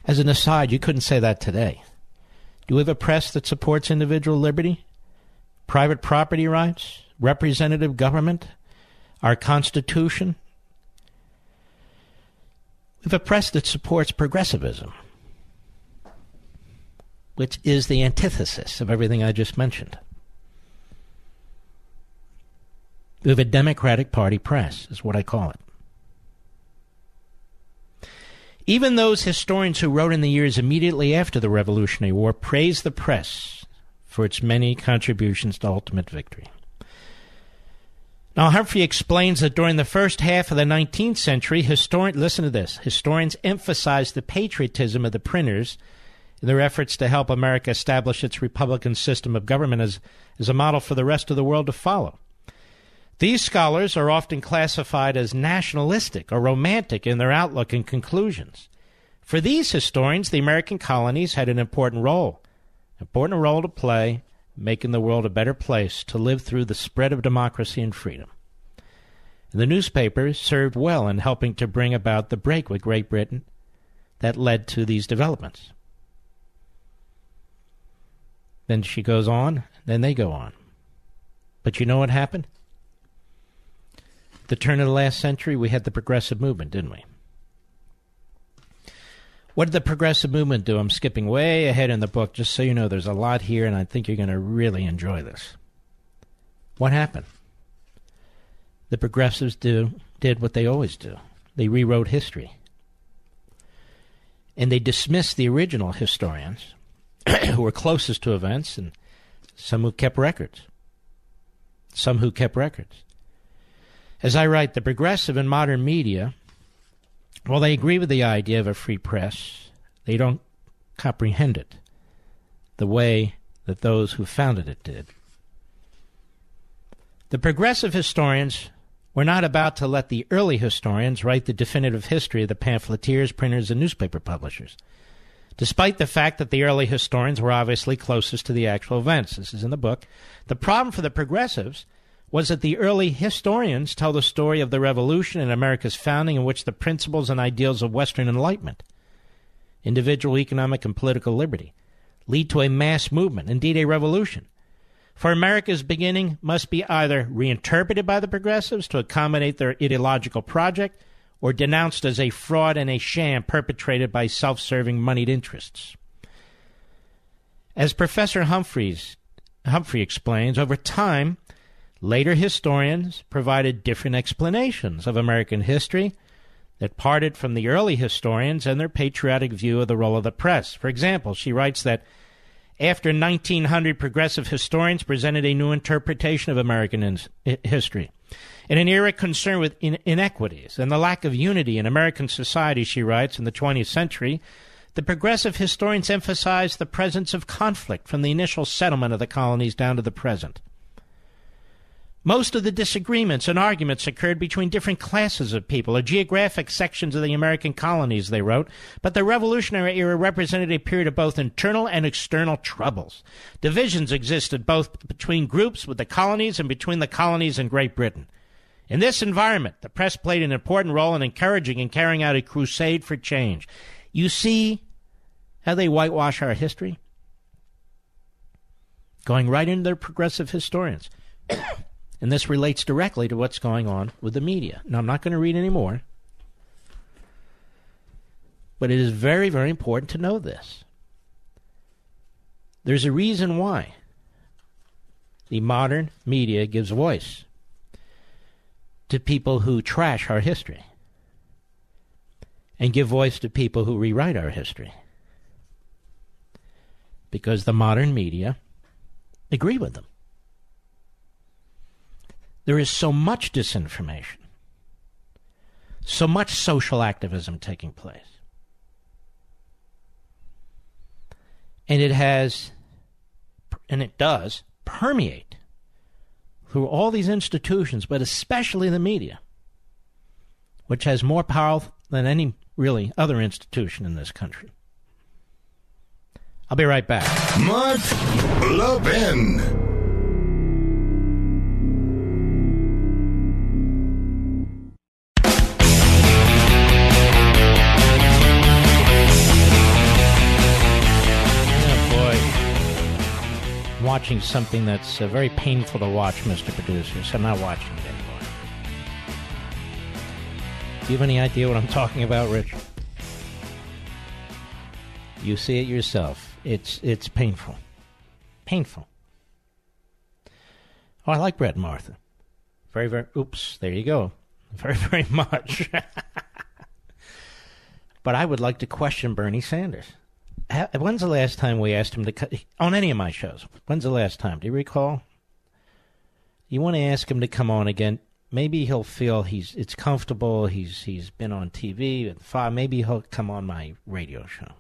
as an aside, you couldn't say that today. Do we have a press that supports individual liberty, private property rights, representative government, our Constitution, we have a press that supports progressivism, which is the antithesis of everything I just mentioned. We have a Democratic Party press, is what I call it. Even those historians who wrote in the years immediately after the Revolutionary War praised the press for its many contributions to ultimate victory. Now, Humphrey explains that during the first half of the 19th century, historian, listen to this, historians emphasized the patriotism of the printers in their efforts to help America establish its republican system of government as, as a model for the rest of the world to follow. These scholars are often classified as nationalistic or romantic in their outlook and conclusions. For these historians, the American colonies had an important role, important role to play making the world a better place to live through the spread of democracy and freedom. The newspapers served well in helping to bring about the break with Great Britain that led to these developments. Then she goes on, then they go on. But you know what happened? the turn of the last century, we had the progressive movement, didn't we? What did the progressive movement do? I'm skipping way ahead in the book, just so you know there's a lot here, and I think you're going to really enjoy this. What happened? The progressives do, did what they always do they rewrote history. And they dismissed the original historians who were closest to events and some who kept records. Some who kept records. As I write, the progressive and modern media well, they agree with the idea of a free press. They don't comprehend it the way that those who founded it did. The progressive historians were not about to let the early historians write the definitive history of the pamphleteers, printers, and newspaper publishers, despite the fact that the early historians were obviously closest to the actual events. This is in the book. The problem for the progressives was that the early historians tell the story of the revolution and America's founding in which the principles and ideals of Western enlightenment, individual economic and political liberty, lead to a mass movement, indeed a revolution, for America's beginning must be either reinterpreted by the progressives to accommodate their ideological project or denounced as a fraud and a sham perpetrated by self serving moneyed interests. As Professor Humphreys, Humphrey explains, over time, later historians provided different explanations of American history that parted from the early historians and their patriotic view of the role of the press. For example, she writes that after 1900, progressive historians presented a new interpretation of American in- history. In an era concerned with in- inequities and the lack of unity in American society, she writes, in the 20th century, the progressive historians emphasized the presence of conflict from the initial settlement of the colonies down to the present. Most of the disagreements and arguments occurred between different classes of people or geographic sections of the American colonies, they wrote, but the Revolutionary era represented a period of both internal and external troubles. Divisions existed both between groups with the colonies and between the colonies and Great Britain. In this environment, the press played an important role in encouraging and carrying out a crusade for change. You see how they whitewash our history? Going right into their progressive historians. And this relates directly to what's going on with the media. Now, I'm not going to read any more, but it is very, very important to know this. There's a reason why the modern media gives voice to people who trash our history and give voice to people who rewrite our history because the modern media agree with them. There is so much disinformation, so much social activism taking place. And it has, and it does, permeate through all these institutions, but especially the media, which has more power than any really other institution in this country. I'll be right back. Mark Levin. Watching something that's uh, very painful to watch, Mr. Producer, so I'm not watching it anymore. Do you have any idea what I'm talking about, Rich? You see it yourself. It's it's painful, painful. Oh, I like Bret Martha. Very very. Oops, there you go. Very very much. but I would like to question Bernie Sanders. When's the last time we asked him to cut on any of my shows? When's the last time? Do you recall? You want to ask him to come on again? Maybe he'll feel he's it's comfortable. He's he's been on TV and maybe he'll come on my radio show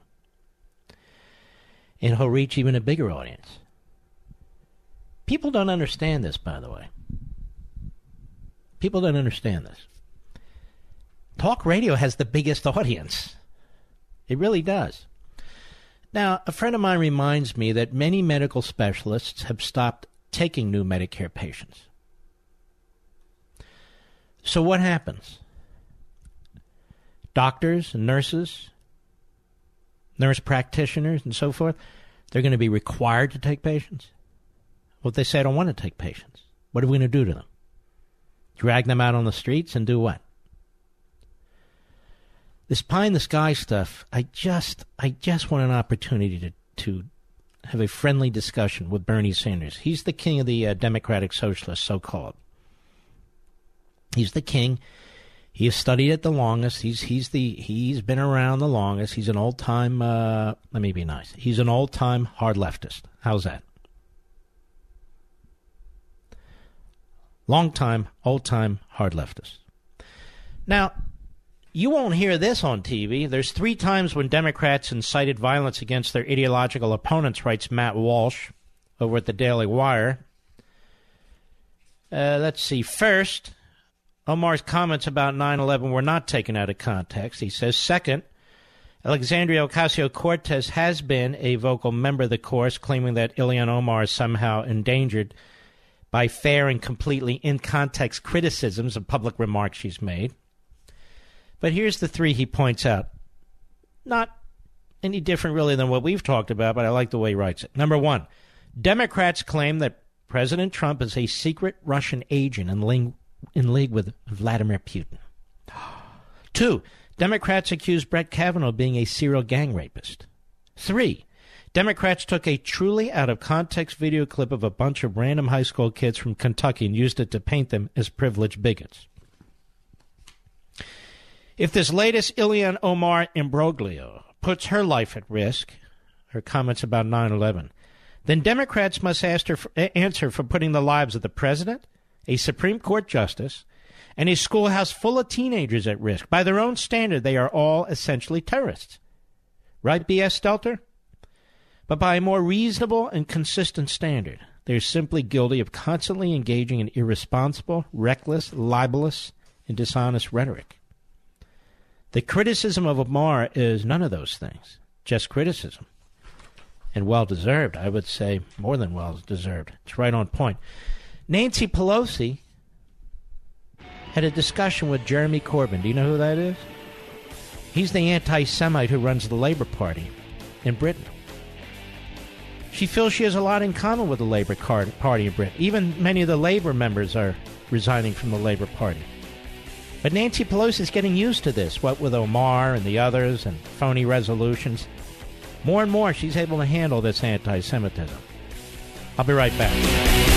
and he'll reach even a bigger audience. People don't understand this, by the way. People don't understand this. Talk radio has the biggest audience. It really does. Now, a friend of mine reminds me that many medical specialists have stopped taking new Medicare patients. So, what happens? Doctors and nurses nurse practitioners and so forth, they're going to be required to take patients. Well, they say, I don't want to take patients, what are we going to do to them? Drag them out on the streets and do what? This pie in the sky stuff, I just, I just want an opportunity to, to have a friendly discussion with Bernie Sanders. He's the king of the uh, Democratic Socialists, so called. He's the king. He has studied it the longest. He's he's the he's been around the longest. He's an old time. Uh, let me be nice. He's an old time hard leftist. How's that? Long time, old time hard leftist. Now, you won't hear this on TV. There's three times when Democrats incited violence against their ideological opponents, writes Matt Walsh over at the Daily Wire. Uh, let's see. First, Omar's comments about 9 11 were not taken out of context. He says, second, Alexandria Ocasio Cortez has been a vocal member of the course, claiming that Ilhan Omar is somehow endangered by fair and completely in context criticisms of public remarks she's made. But here's the three he points out. Not any different, really, than what we've talked about, but I like the way he writes it. Number one, Democrats claim that President Trump is a secret Russian agent in, ling- in league with Vladimir Putin. Two, Democrats accuse Brett Kavanaugh of being a serial gang rapist. Three, Democrats took a truly out of context video clip of a bunch of random high school kids from Kentucky and used it to paint them as privileged bigots. If this latest Ilhan Omar imbroglio puts her life at risk, her comments about 9 11, then Democrats must ask her for, answer for putting the lives of the president, a Supreme Court justice, and a schoolhouse full of teenagers at risk. By their own standard, they are all essentially terrorists. Right, B.S. Stelter? But by a more reasonable and consistent standard, they're simply guilty of constantly engaging in irresponsible, reckless, libelous, and dishonest rhetoric. The criticism of Omar is none of those things, just criticism. And well deserved, I would say, more than well deserved. It's right on point. Nancy Pelosi had a discussion with Jeremy Corbyn. Do you know who that is? He's the anti Semite who runs the Labour Party in Britain. She feels she has a lot in common with the Labour Party in Britain. Even many of the Labour members are resigning from the Labour Party. But Nancy Pelosi is getting used to this, what with Omar and the others and phony resolutions. More and more, she's able to handle this anti Semitism. I'll be right back.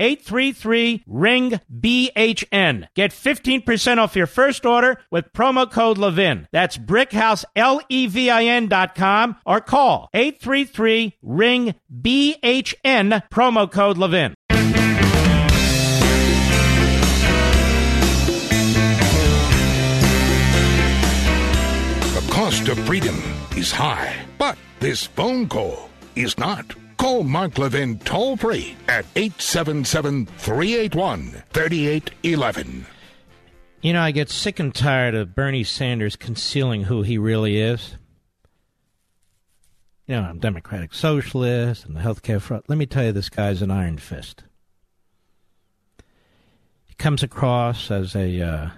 833 ring BHN. Get 15% off your first order with promo code Levin. That's brickhouse L E V I N.com or call 833 ring BHN promo code Levin. The cost of freedom is high, but this phone call is not. Call Mark Levin toll free at 877 381 3811. You know, I get sick and tired of Bernie Sanders concealing who he really is. You know, I'm Democratic Socialist and the healthcare fraud. Let me tell you, this guy's an iron fist. He comes across as a uh,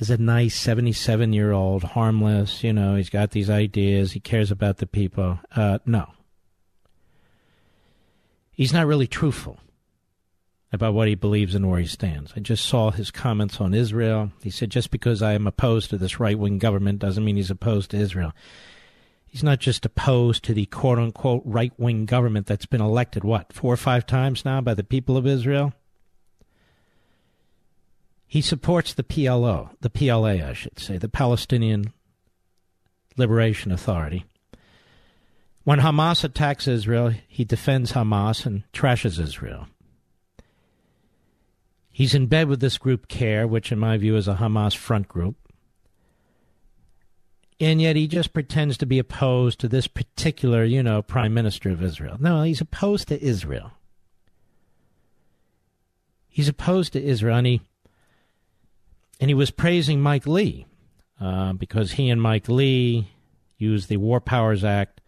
as a nice 77 year old, harmless. You know, he's got these ideas. He cares about the people. Uh, no, he's not really truthful about what he believes and where he stands. I just saw his comments on Israel. He said, just because I am opposed to this right wing government doesn't mean he's opposed to Israel. He's not just opposed to the quote unquote right wing government that's been elected, what, four or five times now by the people of Israel? He supports the PLO, the PLA, I should say, the Palestinian Liberation Authority. When Hamas attacks Israel, he defends Hamas and trashes Israel. He's in bed with this group CAIR, which in my view is a Hamas front group. And yet he just pretends to be opposed to this particular, you know, prime minister of Israel. No, he's opposed to Israel. He's opposed to Israel, and he, and he was praising Mike Lee uh, because he and Mike Lee used the War Powers Act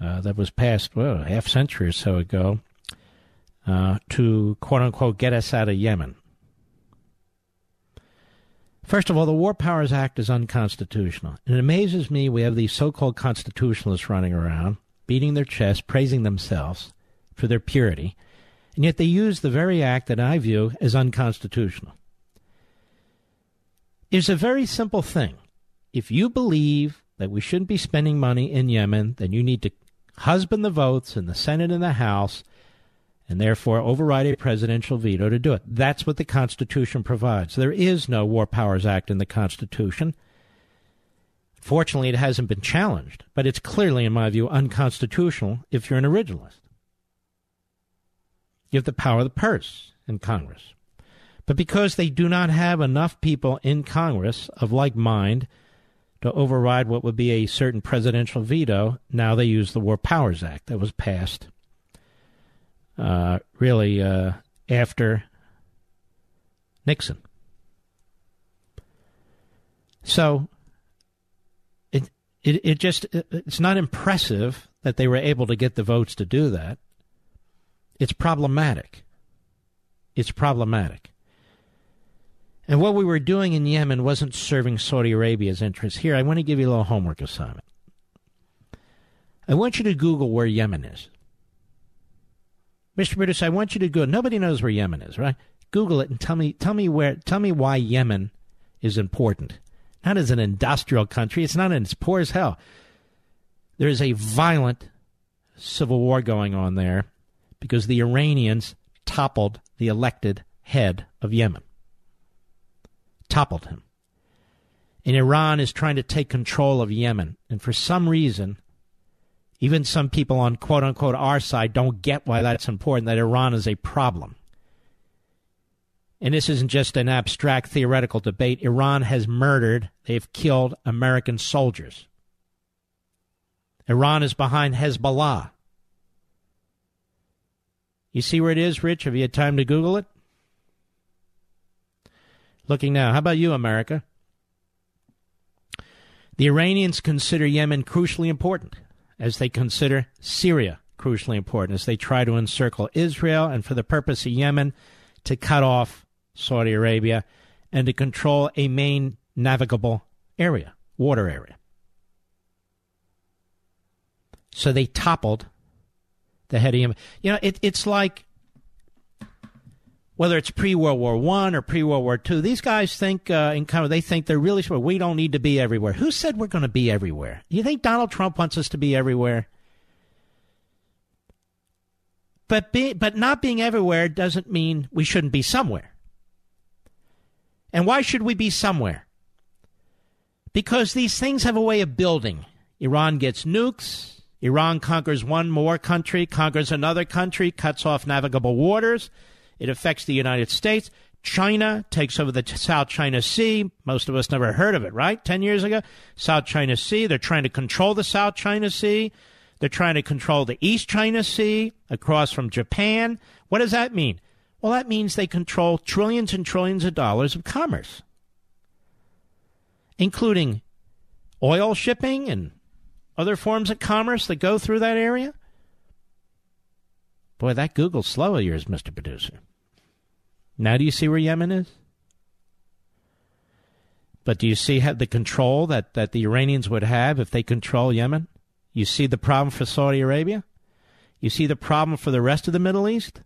uh, that was passed, well, a half century or so ago, uh, to quote unquote get us out of Yemen. First of all, the War Powers Act is unconstitutional. And it amazes me we have these so called constitutionalists running around, beating their chests, praising themselves for their purity, and yet they use the very act that I view as unconstitutional. It's a very simple thing. If you believe that we shouldn't be spending money in Yemen, then you need to husband the votes in the Senate and the House, and therefore override a presidential veto to do it. That's what the Constitution provides. There is no War Powers Act in the Constitution. Fortunately, it hasn't been challenged, but it's clearly, in my view, unconstitutional if you're an originalist. You have the power of the purse in Congress. But because they do not have enough people in Congress of like mind to override what would be a certain presidential veto, now they use the War Powers Act that was passed uh, really uh, after Nixon. So it, it it just it's not impressive that they were able to get the votes to do that. It's problematic. It's problematic. And what we were doing in Yemen wasn't serving Saudi Arabia's interests. Here, I want to give you a little homework assignment. I want you to Google where Yemen is. Mr. British, I want you to go. Nobody knows where Yemen is, right? Google it and tell me tell me where tell me why Yemen is important. Not as an industrial country. It's not it's poor as hell. There is a violent civil war going on there because the Iranians toppled the elected head of Yemen. Toppled him. And Iran is trying to take control of Yemen. And for some reason, even some people on quote unquote our side don't get why that's important, that Iran is a problem. And this isn't just an abstract theoretical debate. Iran has murdered, they've killed American soldiers. Iran is behind Hezbollah. You see where it is, Rich? Have you had time to Google it? Looking now. How about you, America? The Iranians consider Yemen crucially important, as they consider Syria crucially important, as they try to encircle Israel and, for the purpose of Yemen, to cut off Saudi Arabia and to control a main navigable area, water area. So they toppled the head of Yemen. You know, it, it's like whether it's pre World War One or pre World War Two. These guys think uh, in kind of they think they're really smart. We don't need to be everywhere. Who said we're going to be everywhere? You think Donald Trump wants us to be everywhere? But be, but not being everywhere doesn't mean we shouldn't be somewhere. And why should we be somewhere? Because these things have a way of building. Iran gets nukes. Iran conquers one more country, conquers another country, cuts off navigable waters. It affects the United States. China takes over the South China Sea. Most of us never heard of it, right? 10 years ago. South China Sea. They're trying to control the South China Sea. They're trying to control the East China Sea across from Japan. What does that mean? Well, that means they control trillions and trillions of dollars of commerce, including oil shipping and other forms of commerce that go through that area? Boy, that Google slow of yours, Mr. Producer. Now do you see where Yemen is? But do you see the control that, that the Iranians would have if they control Yemen? You see the problem for Saudi Arabia? You see the problem for the rest of the Middle East?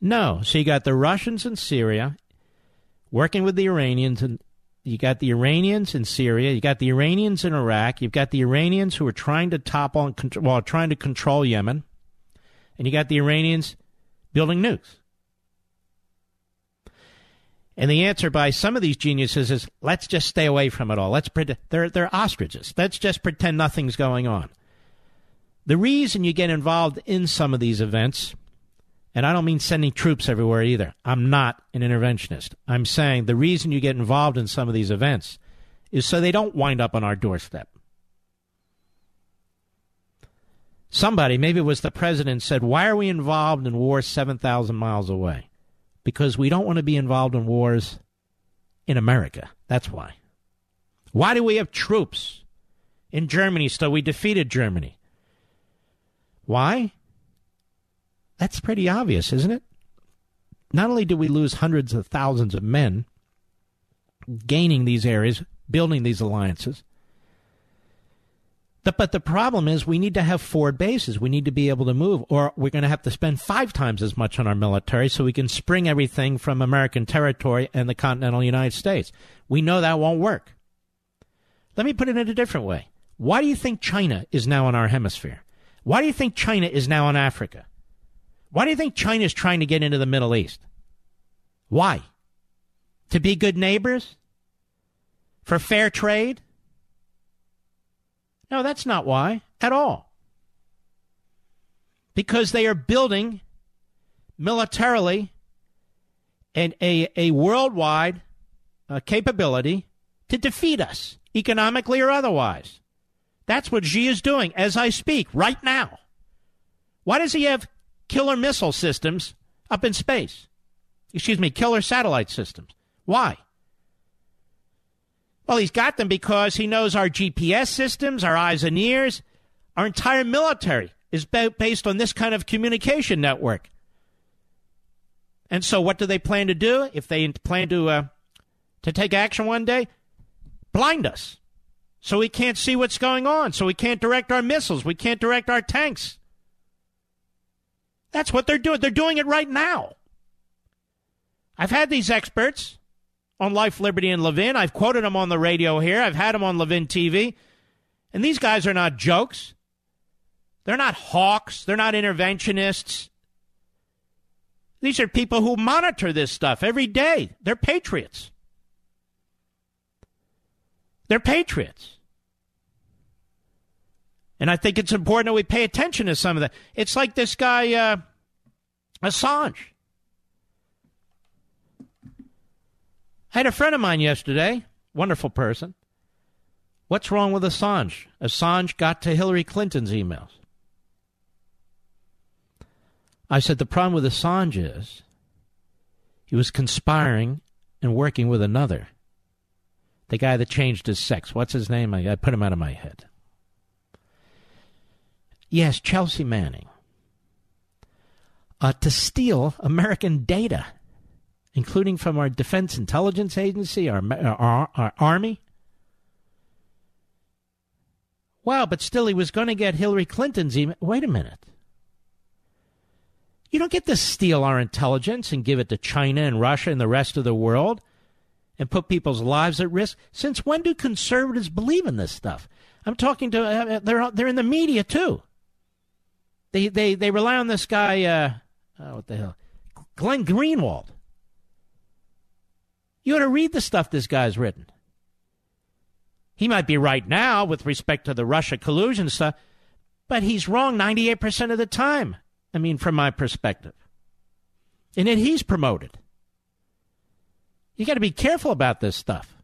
No. So you got the Russians in Syria working with the Iranians and you got the Iranians in Syria, you got the Iranians in Iraq, you've got the Iranians who are trying to topple well, trying to control Yemen, and you got the Iranians building nukes. And the answer by some of these geniuses is let's just stay away from it all. Let's they're they're ostriches. Let's just pretend nothing's going on. The reason you get involved in some of these events and I don't mean sending troops everywhere either. I'm not an interventionist. I'm saying the reason you get involved in some of these events is so they don't wind up on our doorstep. Somebody, maybe it was the president, said, Why are we involved in wars 7,000 miles away? Because we don't want to be involved in wars in America. That's why. Why do we have troops in Germany still? We defeated Germany. Why? That's pretty obvious, isn't it? Not only did we lose hundreds of thousands of men gaining these areas, building these alliances, but the problem is we need to have forward bases. We need to be able to move, or we're going to have to spend five times as much on our military so we can spring everything from American territory and the continental United States. We know that won't work. Let me put it in a different way. Why do you think China is now in our hemisphere? Why do you think China is now in Africa? Why do you think China is trying to get into the Middle East? Why? To be good neighbors? For fair trade? No, that's not why at all. Because they are building militarily and a, a worldwide uh, capability to defeat us, economically or otherwise. That's what Xi is doing as I speak right now. Why does he have killer missile systems up in space? Excuse me, killer satellite systems. Why? Well, he's got them because he knows our GPS systems, our eyes and ears, our entire military is based on this kind of communication network. And so, what do they plan to do if they plan to uh, to take action one day? Blind us, so we can't see what's going on, so we can't direct our missiles, we can't direct our tanks. That's what they're doing. They're doing it right now. I've had these experts on Life, Liberty, and Levin. I've quoted him on the radio here. I've had him on Levin TV. And these guys are not jokes. They're not hawks. They're not interventionists. These are people who monitor this stuff every day. They're patriots. They're patriots. And I think it's important that we pay attention to some of that. It's like this guy, uh, Assange. I had a friend of mine yesterday, wonderful person. What's wrong with Assange? Assange got to Hillary Clinton's emails. I said the problem with Assange is he was conspiring and working with another. The guy that changed his sex. What's his name? I, I put him out of my head. Yes, Chelsea Manning. Uh, to steal American data including from our Defense Intelligence Agency, our, our, our Army. Wow, but still, he was going to get Hillary Clinton's email. Wait a minute. You don't get to steal our intelligence and give it to China and Russia and the rest of the world and put people's lives at risk. Since when do conservatives believe in this stuff? I'm talking to uh, they're they're in the media too. They they they rely on this guy. Uh, oh, what the hell, Glenn Greenwald. You ought to read the stuff this guy's written. He might be right now with respect to the Russia collusion stuff, but he's wrong 98% of the time. I mean, from my perspective. And then he's promoted. You got to be careful about this stuff.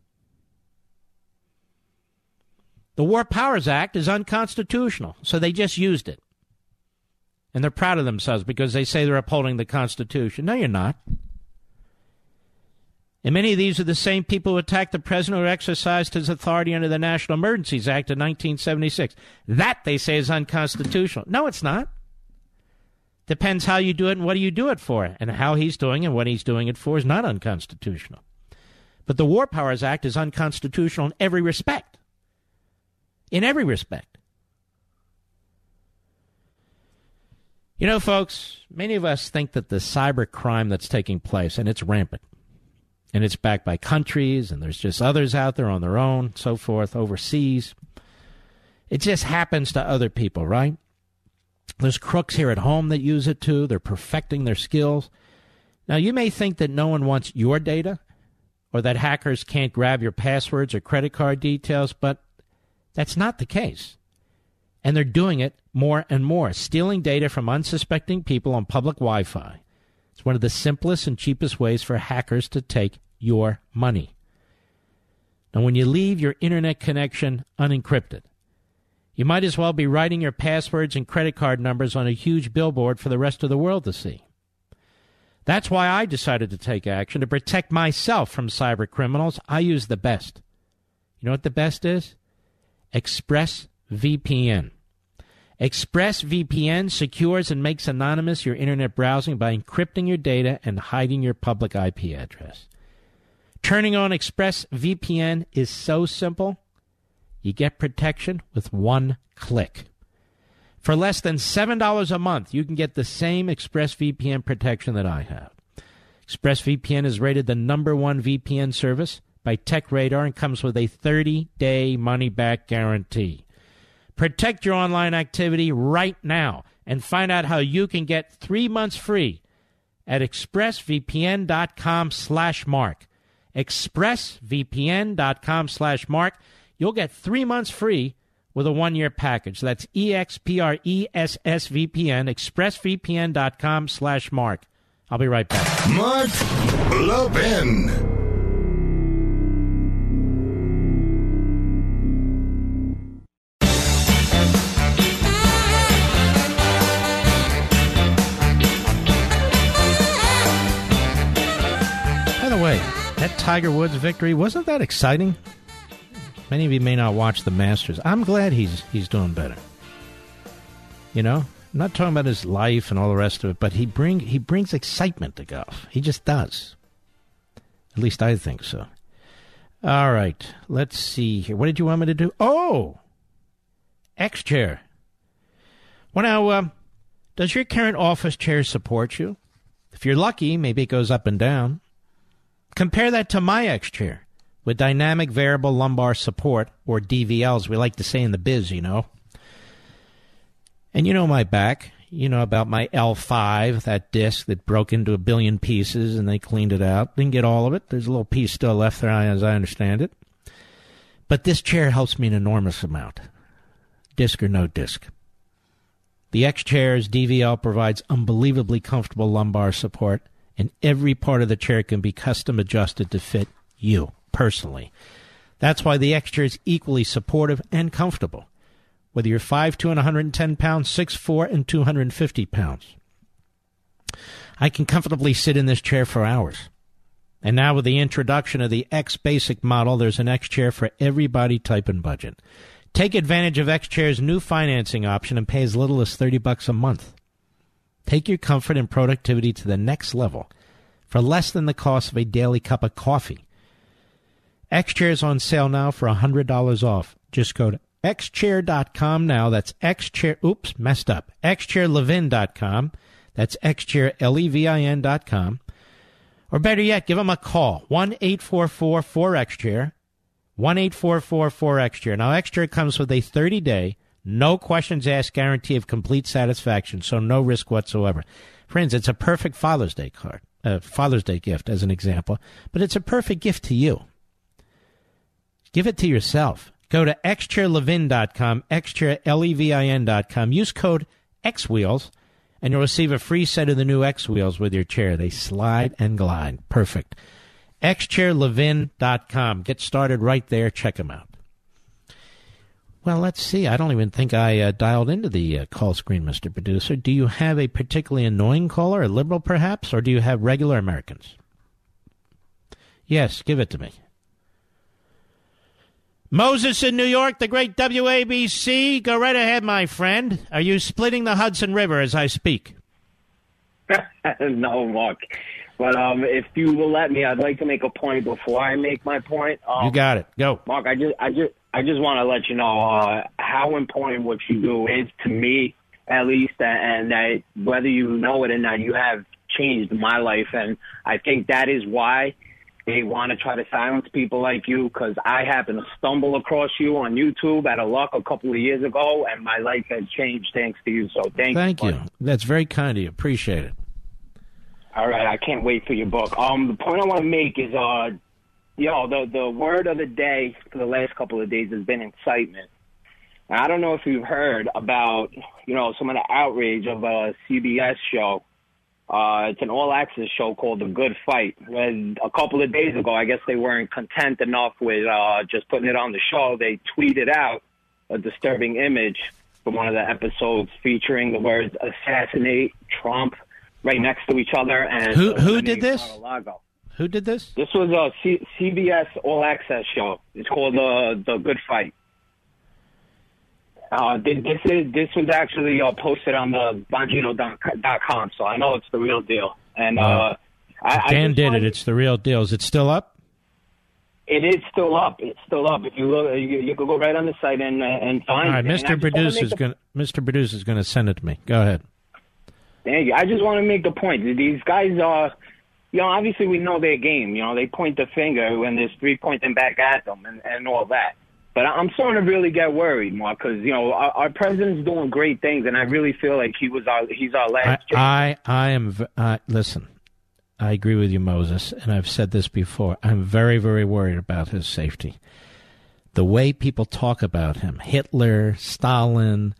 The War Powers Act is unconstitutional, so they just used it. And they're proud of themselves because they say they're upholding the Constitution. No, you're not. And many of these are the same people who attacked the president who exercised his authority under the National Emergencies Act of 1976. That, they say, is unconstitutional. No, it's not. Depends how you do it and what do you do it for. And how he's doing and what he's doing it for is not unconstitutional. But the War Powers Act is unconstitutional in every respect. In every respect. You know, folks, many of us think that the cyber crime that's taking place, and it's rampant, and it's backed by countries, and there's just others out there on their own, so forth, overseas. It just happens to other people, right? There's crooks here at home that use it too. They're perfecting their skills. Now, you may think that no one wants your data or that hackers can't grab your passwords or credit card details, but that's not the case. And they're doing it more and more, stealing data from unsuspecting people on public Wi Fi. It's one of the simplest and cheapest ways for hackers to take your money. Now, when you leave your internet connection unencrypted, you might as well be writing your passwords and credit card numbers on a huge billboard for the rest of the world to see. That's why I decided to take action to protect myself from cyber criminals. I use the best. You know what the best is? ExpressVPN. ExpressVPN secures and makes anonymous your internet browsing by encrypting your data and hiding your public IP address. Turning on ExpressVPN is so simple. You get protection with one click. For less than $7 a month, you can get the same ExpressVPN protection that I have. ExpressVPN is rated the number one VPN service by TechRadar and comes with a 30 day money back guarantee. Protect your online activity right now and find out how you can get three months free at expressvpn.com slash mark expressvpn.com slash mark. You'll get three months free with a one year package. That's EXPRESSVPN, expressvpn.com slash Mark. I'll be right back. Mark Levin. That Tiger Woods victory, wasn't that exciting? Many of you may not watch the Masters. I'm glad he's he's doing better. You know, I'm not talking about his life and all the rest of it, but he bring he brings excitement to golf. He just does. At least I think so. All right, let's see here. What did you want me to do? Oh, X chair. Well, now, uh, does your current office chair support you? If you're lucky, maybe it goes up and down. Compare that to my X chair with dynamic variable lumbar support, or DVLs, we like to say in the biz, you know. And you know my back. You know about my L5, that disc that broke into a billion pieces and they cleaned it out. Didn't get all of it. There's a little piece still left there, as I understand it. But this chair helps me an enormous amount, disc or no disc. The X Chair's DVL provides unbelievably comfortable lumbar support, and every part of the chair can be custom adjusted to fit you personally. That's why the X Chair is equally supportive and comfortable, whether you're 5'2 and 110 pounds, 6'4 and 250 pounds. I can comfortably sit in this chair for hours. And now, with the introduction of the X Basic model, there's an X Chair for every body type and budget. Take advantage of X Chair's new financing option and pay as little as 30 bucks a month. Take your comfort and productivity to the next level for less than the cost of a daily cup of coffee. X Chair is on sale now for $100 off. Just go to xchair.com now. That's xchair. Oops, messed up. xchairlevin.com. That's xchairlevin.com. Or better yet, give them a call. 1 844 4XChair. 1 844 4XChair. Now, XChair comes with a 30 day, no questions asked guarantee of complete satisfaction, so no risk whatsoever. Friends, it's a perfect Father's Day card, a Father's Day gift as an example, but it's a perfect gift to you. Give it to yourself. Go to xchairlevin.com, xchairlevin.com. Use code XWheels, and you'll receive a free set of the new X Wheels with your chair. They slide and glide. Perfect. xchairlevin.com. Get started right there. Check them out. Well, let's see. I don't even think I uh, dialed into the uh, call screen, Mr. Producer. Do you have a particularly annoying caller, a liberal perhaps, or do you have regular Americans? Yes, give it to me. Moses in New York, the great WABC. Go right ahead, my friend. Are you splitting the Hudson River as I speak? no, Mark. But um, if you will let me, I'd like to make a point before I make my point. Um, you got it. Go, Mark. I just, I just, I just want to let you know uh, how important what you do is to me, at least, and that whether you know it or not, you have changed my life, and I think that is why they want to try to silence people like you because I happened to stumble across you on YouTube at a luck a couple of years ago, and my life has changed thanks to you. So thank, thank you. Thank you. That's very kind of you. Appreciate it. All right, I can't wait for your book. Um, the point I want to make is, uh, know, the the word of the day for the last couple of days has been incitement. And I don't know if you've heard about, you know, some of the outrage of a CBS show uh, it's an all access show called The Good Fight. And a couple of days ago, I guess they weren't content enough with uh, just putting it on the show. They tweeted out a disturbing image from one of the episodes featuring the words "assassinate Trump" right next to each other. And who who did this? Mar-a-Lago. Who did this? This was a C- CBS All Access show. It's called the The Good Fight. Uh, this is this was actually uh, posted on the Bongino.com, so I know it's the real deal. And uh, I, Dan I did it. It's the real deal. Is it still up? It is still up. It's still up. If you look, you, you could go right on the site and uh, and find. All right, it. Mr. Producer is going. Mr. Producer is going to send it to me. Go ahead. Thank you. I just want to make the point. These guys are, you know, obviously we know their game. You know, they point the finger when there's three pointing back at them and, and all that. But I'm starting to really get worried, Mark, because you know our, our, president's doing great things, and I really feel like he was our he's our last. I I, I am uh, listen. I agree with you, Moses, and I've said this before. I'm very very worried about his safety. the way people talk about him Hitler, Stalin.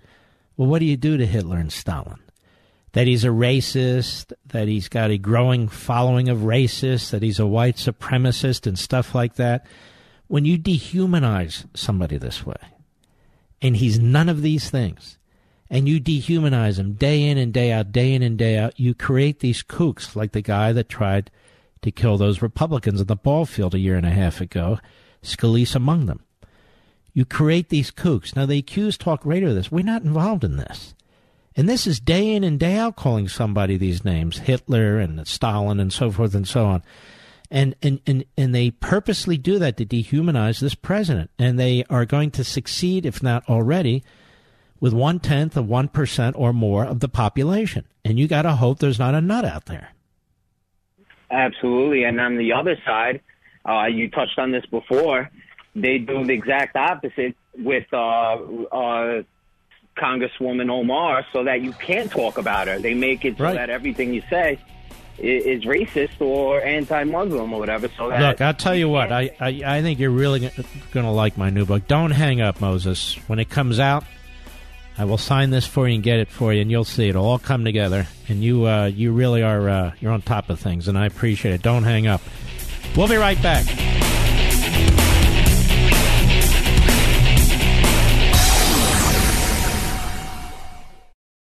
Well, what do you do to Hitler and Stalin? That he's a racist, that he's got a growing following of racists, that he's a white supremacist and stuff like that. When you dehumanize somebody this way, and he's none of these things, and you dehumanize him day in and day out, day in and day out, you create these kooks like the guy that tried to kill those Republicans in the ball field a year and a half ago, Scalise among them. You create these kooks. Now, they accuse talk radio of this. We're not involved in this. And this is day in and day out calling somebody these names Hitler and Stalin and so forth and so on. And, and, and, and they purposely do that to dehumanize this president. And they are going to succeed, if not already, with one tenth of 1% or more of the population. And you got to hope there's not a nut out there. Absolutely. And on the other side, uh, you touched on this before they do the exact opposite with uh, uh, Congresswoman Omar, so that you can't talk about her. They make it so right. that everything you say is, is racist or anti-Muslim or whatever. So look, I'll tell you what, I, I I think you're really going to like my new book. Don't hang up, Moses. When it comes out, I will sign this for you and get it for you, and you'll see it'll all come together. And you uh, you really are uh, you're on top of things, and I appreciate it. Don't hang up. We'll be right back.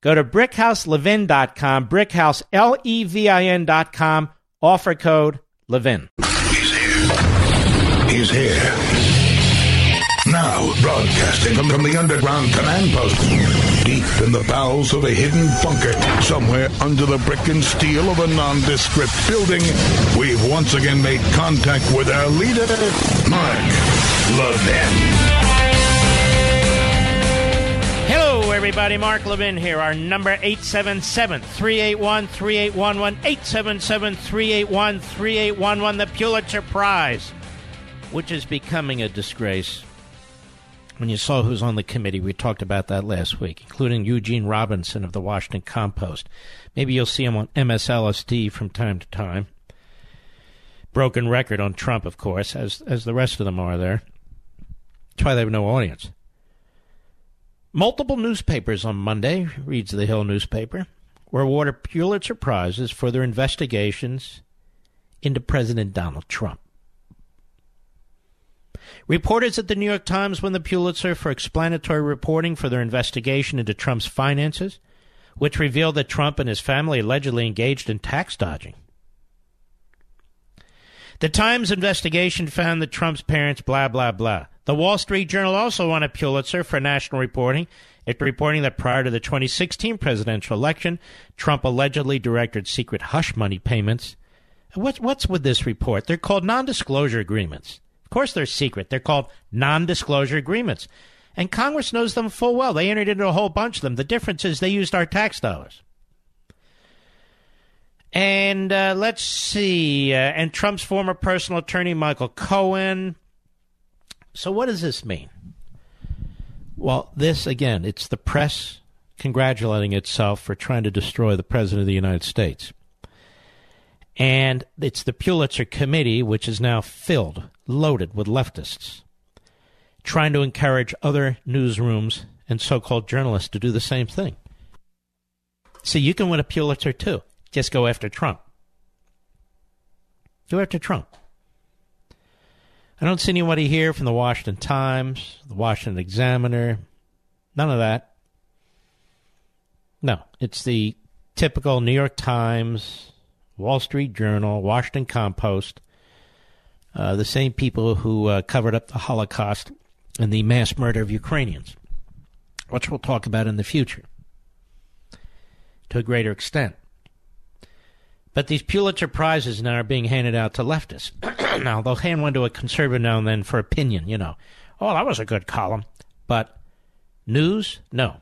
Go to brickhouselevin.com, brickhouse.levin.com, offer code LEVIN. He's here. He's here. Now, broadcasting from, from the underground command post, deep in the bowels of a hidden bunker, somewhere under the brick and steel of a nondescript building, we've once again made contact with our leader, Mark Levin. Everybody. Mark Levin here. Our number 877 381 3811. 877 381 3811. The Pulitzer Prize, which is becoming a disgrace. When you saw who's on the committee, we talked about that last week, including Eugene Robinson of the Washington Compost. Maybe you'll see him on MSLSD from time to time. Broken record on Trump, of course, as as the rest of them are there. That's why they have no audience. Multiple newspapers on Monday, reads the Hill newspaper, were awarded Pulitzer Prizes for their investigations into President Donald Trump. Reporters at the New York Times won the Pulitzer for explanatory reporting for their investigation into Trump's finances, which revealed that Trump and his family allegedly engaged in tax dodging. The Times investigation found that Trump's parents, blah, blah, blah. The Wall Street Journal also won a Pulitzer for national reporting. It reporting that prior to the 2016 presidential election, Trump allegedly directed secret hush money payments. What, what's with this report? They're called non disclosure agreements. Of course, they're secret. They're called non disclosure agreements. And Congress knows them full well. They entered into a whole bunch of them. The difference is they used our tax dollars. And uh, let's see. Uh, and Trump's former personal attorney, Michael Cohen, so, what does this mean? Well, this, again, it's the press congratulating itself for trying to destroy the President of the United States. And it's the Pulitzer Committee, which is now filled, loaded with leftists, trying to encourage other newsrooms and so called journalists to do the same thing. See, you can win a Pulitzer too. Just go after Trump. Go after Trump. I don't see anybody here from the Washington Times, the Washington Examiner, none of that. No, it's the typical New York Times, Wall Street Journal, Washington Compost, uh, the same people who uh, covered up the Holocaust and the mass murder of Ukrainians, which we'll talk about in the future to a greater extent. But these Pulitzer Prizes now are being handed out to leftists. now, they'll hand one to a conservative now and then for opinion, you know. Oh, that was a good column. But news? No.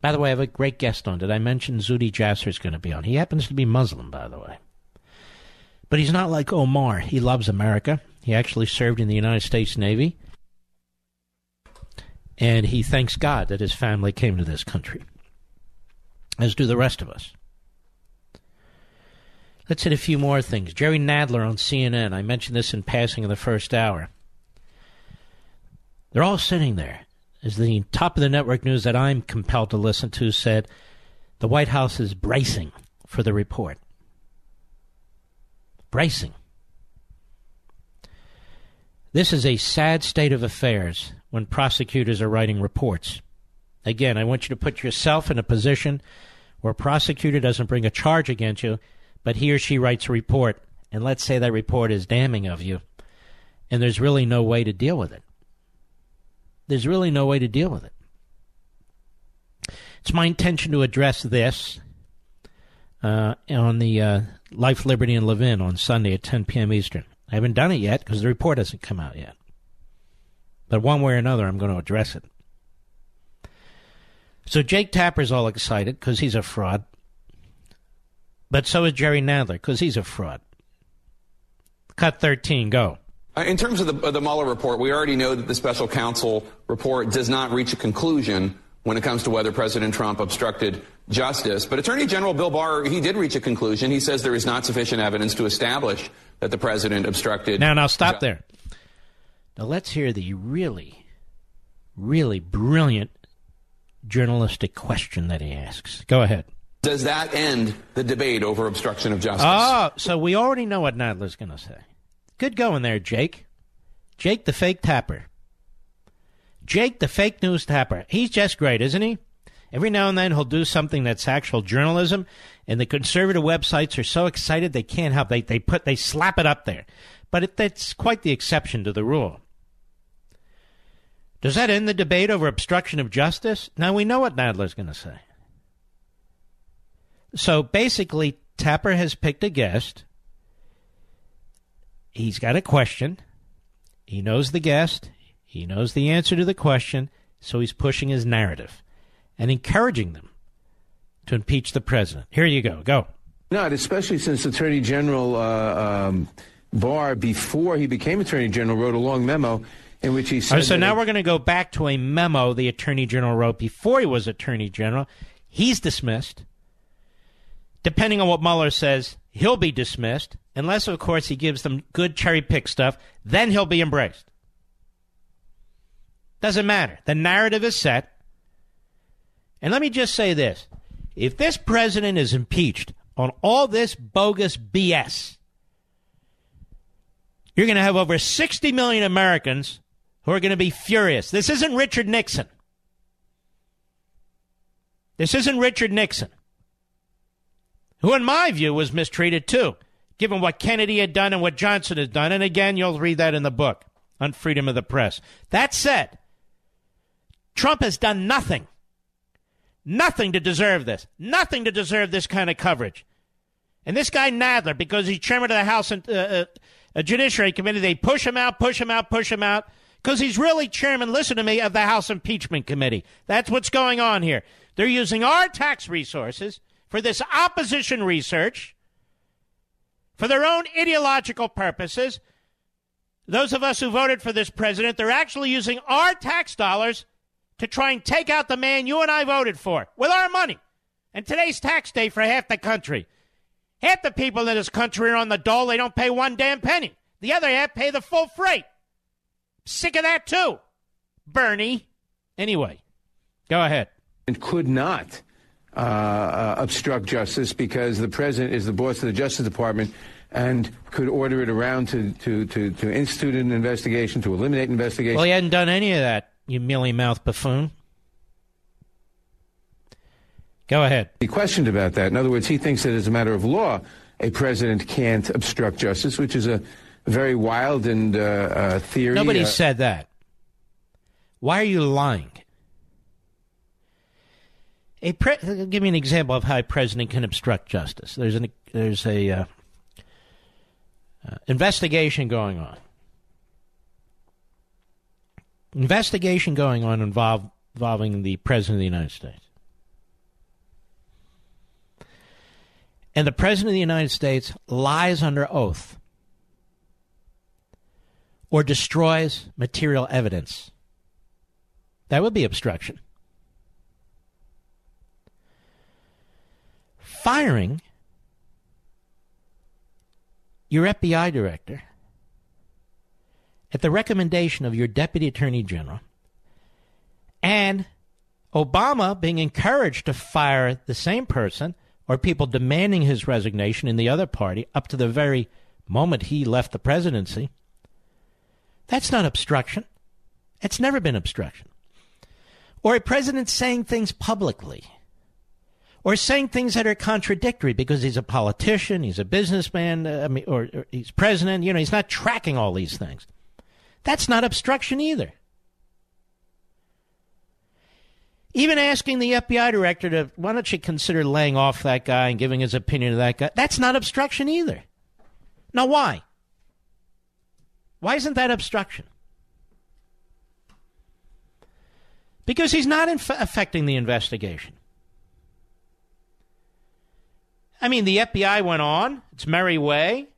By the way, I have a great guest on. Did I mention Zuhdi Jasser is going to be on? He happens to be Muslim, by the way. But he's not like Omar. He loves America. He actually served in the United States Navy. And he thanks God that his family came to this country, as do the rest of us. Let's hit a few more things. Jerry Nadler on CNN. I mentioned this in passing in the first hour. They're all sitting there. As the top of the network news that I'm compelled to listen to said, the White House is bracing for the report. Bracing. This is a sad state of affairs when prosecutors are writing reports. Again, I want you to put yourself in a position where a prosecutor doesn't bring a charge against you but he or she writes a report, and let's say that report is damning of you, and there's really no way to deal with it. There's really no way to deal with it. It's my intention to address this uh, on the uh, Life, Liberty, and Levin on Sunday at 10 p.m. Eastern. I haven't done it yet because the report hasn't come out yet. But one way or another, I'm going to address it. So Jake Tapper's all excited because he's a fraud. But so is Jerry Nadler because he's a fraud. Cut 13, go. Uh, in terms of the, the Mueller report, we already know that the special counsel report does not reach a conclusion when it comes to whether President Trump obstructed justice. But Attorney General Bill Barr, he did reach a conclusion. He says there is not sufficient evidence to establish that the president obstructed. Now, now, stop ju- there. Now, let's hear the really, really brilliant journalistic question that he asks. Go ahead. Does that end the debate over obstruction of justice? Oh, so we already know what Nadler's going to say. Good going there, Jake. Jake the fake tapper. Jake the fake news tapper. He's just great, isn't he? Every now and then he'll do something that's actual journalism, and the conservative websites are so excited they can't help. They they put they slap it up there, but it, that's quite the exception to the rule. Does that end the debate over obstruction of justice? Now we know what Nadler's going to say. So basically, Tapper has picked a guest. He's got a question. He knows the guest. He knows the answer to the question. So he's pushing his narrative and encouraging them to impeach the president. Here you go. Go. Not, especially since Attorney General uh, um, Barr, before he became Attorney General, wrote a long memo in which he said. so now we're going to go back to a memo the Attorney General wrote before he was Attorney General. He's dismissed depending on what Mueller says, he'll be dismissed, unless, of course, he gives them good cherry pick stuff. Then he'll be embraced. Doesn't matter. The narrative is set. And let me just say this if this president is impeached on all this bogus BS, you're going to have over 60 million Americans who are going to be furious. This isn't Richard Nixon. This isn't Richard Nixon who, in my view, was mistreated too, given what Kennedy had done and what Johnson had done. And again, you'll read that in the book on freedom of the press. That said, Trump has done nothing, nothing to deserve this, nothing to deserve this kind of coverage. And this guy Nadler, because he's chairman of the House and, uh, uh, Judiciary Committee, they push him out, push him out, push him out, because he's really chairman, listen to me, of the House Impeachment Committee. That's what's going on here. They're using our tax resources for this opposition research for their own ideological purposes. Those of us who voted for this president, they're actually using our tax dollars to try and take out the man you and I voted for with our money. And today's tax day for half the country. Half the people in this country are on the dole. They don't pay one damn penny. The other half pay the full freight. Sick of that too, Bernie. Anyway, go ahead. And could not uh, uh, obstruct justice because the president is the boss of the Justice Department and could order it around to, to, to, to institute an investigation, to eliminate investigation. Well, he hadn't done any of that, you mealy mouthed buffoon. Go ahead. He questioned about that. In other words, he thinks that as a matter of law, a president can't obstruct justice, which is a very wild and uh, uh, theory. Nobody uh, said that. Why are you lying? A pre- give me an example of how a president can obstruct justice. There's an there's a uh, uh, investigation going on. Investigation going on involve, involving the president of the United States. And the president of the United States lies under oath or destroys material evidence. That would be obstruction. Firing your FBI director at the recommendation of your deputy attorney general and Obama being encouraged to fire the same person or people demanding his resignation in the other party up to the very moment he left the presidency. That's not obstruction. It's never been obstruction. Or a president saying things publicly. Or saying things that are contradictory because he's a politician, he's a businessman, uh, I mean, or, or he's president. You know, he's not tracking all these things. That's not obstruction either. Even asking the FBI director to, why don't you consider laying off that guy and giving his opinion to that guy? That's not obstruction either. Now, why? Why isn't that obstruction? Because he's not inf- affecting the investigation. I mean, the FBI went on its merry way,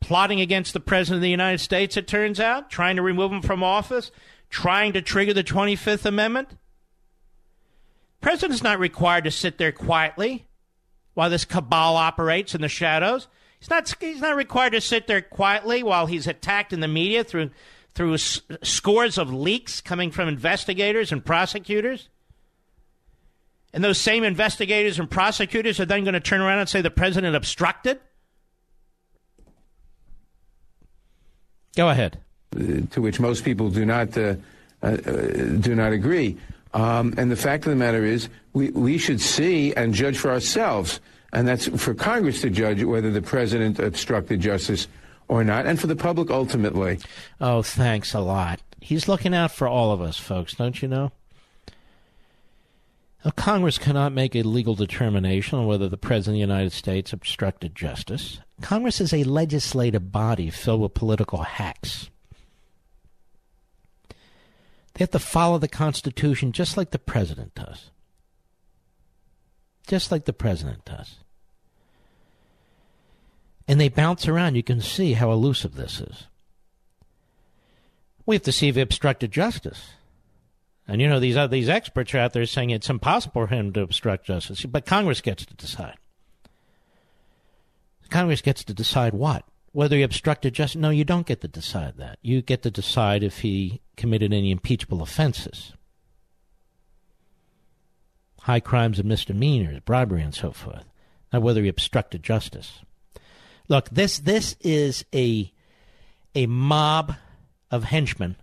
plotting against the President of the United States, it turns out, trying to remove him from office, trying to trigger the 25th Amendment. President's not required to sit there quietly while this cabal operates in the shadows. He's not, he's not required to sit there quietly while he's attacked in the media through, through s- scores of leaks coming from investigators and prosecutors. And those same investigators and prosecutors are then going to turn around and say the president obstructed? Go ahead. To which most people do not uh, uh, do not agree. Um, and the fact of the matter is, we, we should see and judge for ourselves. And that's for Congress to judge whether the president obstructed justice or not, and for the public ultimately. Oh, thanks a lot. He's looking out for all of us, folks, don't you know? Congress cannot make a legal determination on whether the President of the United States obstructed justice. Congress is a legislative body filled with political hacks. They have to follow the Constitution just like the President does. Just like the President does. And they bounce around. You can see how elusive this is. We have to see if he obstructed justice. And you know these uh, these experts are out there saying it's impossible for him to obstruct justice, but Congress gets to decide. Congress gets to decide what whether he obstructed justice. No, you don't get to decide that. You get to decide if he committed any impeachable offenses, high crimes and misdemeanors, bribery, and so forth. Not whether he obstructed justice. Look, this this is a a mob of henchmen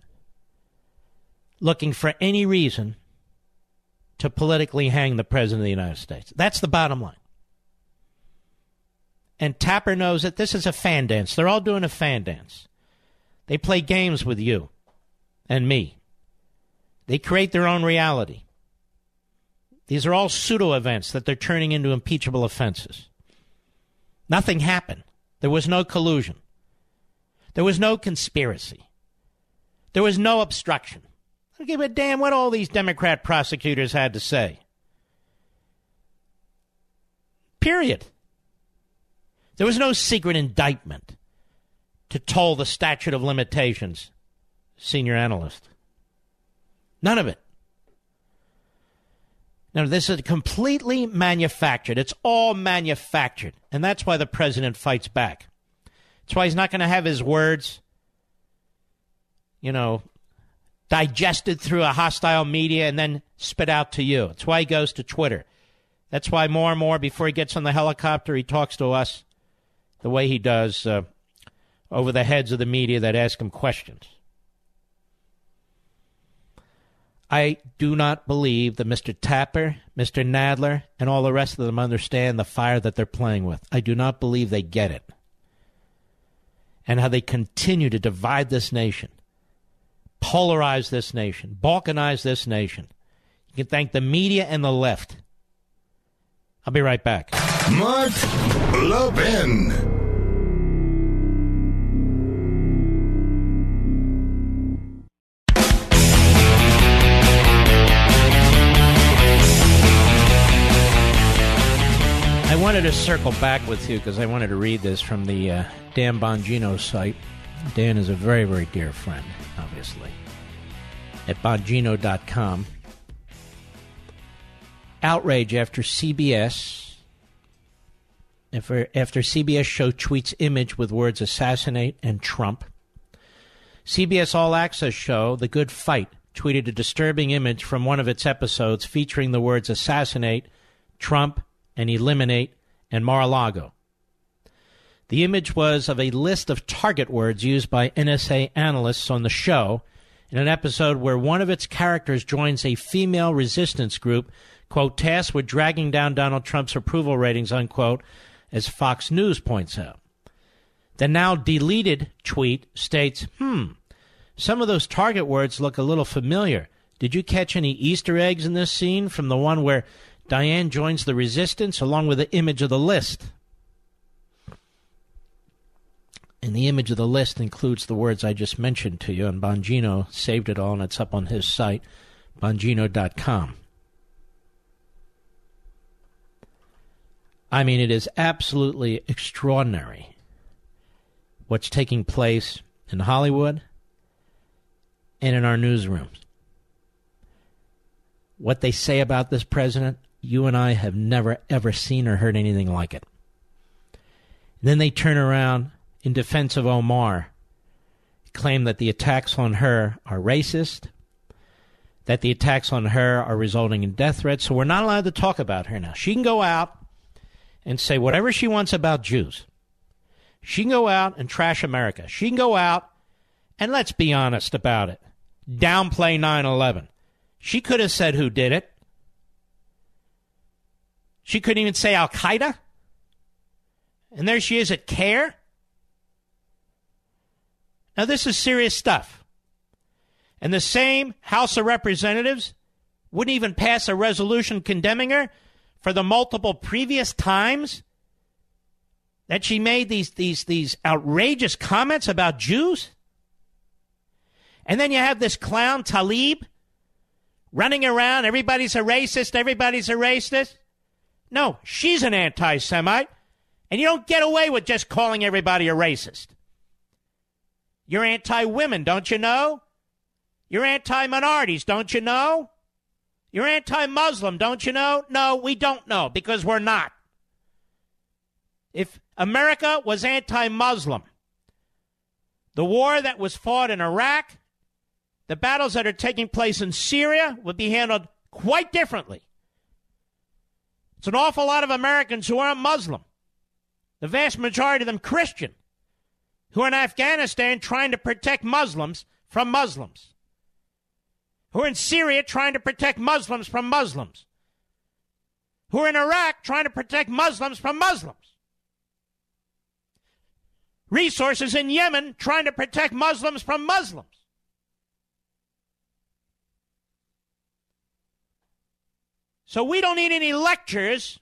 looking for any reason to politically hang the President of the United States. That's the bottom line. And Tapper knows that this is a fan dance. They're all doing a fan dance. They play games with you and me. They create their own reality. These are all pseudo events that they're turning into impeachable offenses. Nothing happened. There was no collusion. There was no conspiracy. There was no obstruction. I don't give a damn what all these Democrat prosecutors had to say. Period. There was no secret indictment to toll the statute of limitations, senior analyst. None of it. Now, this is completely manufactured. It's all manufactured. And that's why the president fights back. That's why he's not going to have his words, you know, digested through a hostile media and then spit out to you. That's why he goes to Twitter. That's why more and more, before he gets on the helicopter, he talks to us the way he does uh, over the heads of the media that ask him questions. I do not believe that Mr. Tapper, Mr. Nadler, and all the rest of them understand the fire that they're playing with. I do not believe they get it. And how they continue to divide this nation, polarize this nation, balkanize this nation. You can thank the media and the left. I'll be right back. Mark Levin. I wanted to circle back with you because I wanted to read this from the uh, Dan Bongino site. Dan is a very, very dear friend, obviously, at Bongino.com. Outrage after CBS. After, after CBS show tweets image with words assassinate and Trump. CBS All Access show The Good Fight tweeted a disturbing image from one of its episodes featuring the words assassinate, Trump, and eliminate and Mar-a-Lago. The image was of a list of target words used by NSA analysts on the show in an episode where one of its characters joins a female resistance group, quote, tasked with dragging down Donald Trump's approval ratings, unquote, as Fox News points out. The now deleted tweet states, hmm, some of those target words look a little familiar. Did you catch any Easter eggs in this scene from the one where Diane joins the resistance along with the image of the list. And the image of the list includes the words I just mentioned to you, and Bongino saved it all, and it's up on his site, bongino.com. I mean, it is absolutely extraordinary what's taking place in Hollywood and in our newsrooms. What they say about this president, you and I have never, ever seen or heard anything like it. Then they turn around in defense of Omar, claim that the attacks on her are racist, that the attacks on her are resulting in death threats. So we're not allowed to talk about her now. She can go out and say whatever she wants about Jews. She can go out and trash America. She can go out and let's be honest about it. Downplay 9 11. She could have said who did it. She couldn't even say Al Qaeda. And there she is at CAIR. Now, this is serious stuff. And the same House of Representatives wouldn't even pass a resolution condemning her for the multiple previous times that she made these, these, these outrageous comments about Jews. And then you have this clown, Tlaib, running around. Everybody's a racist. Everybody's a racist. No, she's an anti Semite, and you don't get away with just calling everybody a racist. You're anti women, don't you know? You're anti minorities, don't you know? You're anti Muslim, don't you know? No, we don't know because we're not. If America was anti Muslim, the war that was fought in Iraq, the battles that are taking place in Syria would be handled quite differently. It's an awful lot of Americans who aren't Muslim, the vast majority of them Christian, who are in Afghanistan trying to protect Muslims from Muslims, who are in Syria trying to protect Muslims from Muslims, who are in Iraq trying to protect Muslims from Muslims, resources in Yemen trying to protect Muslims from Muslims. So we don't need any lectures.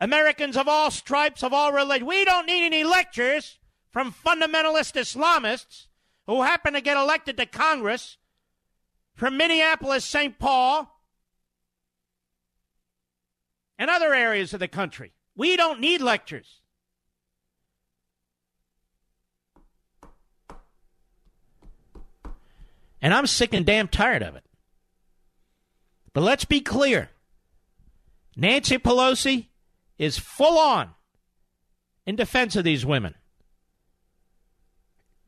Americans of all stripes, of all religions. We don't need any lectures from fundamentalist Islamists who happen to get elected to Congress from Minneapolis, St. Paul, and other areas of the country. We don't need lectures. And I'm sick and damn tired of it. But let's be clear Nancy Pelosi is full on in defense of these women.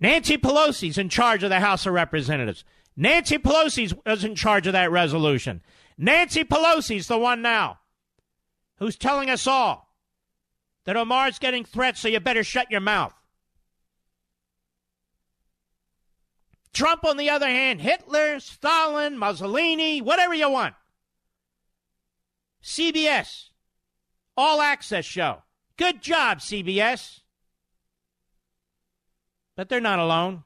Nancy Pelosi's in charge of the House of Representatives. Nancy Pelosi is in charge of that resolution. Nancy Pelosi's the one now who's telling us all that Omar's getting threats, so you better shut your mouth. Trump, on the other hand, Hitler, Stalin, Mussolini, whatever you want. CBS, all access show. Good job, CBS. But they're not alone.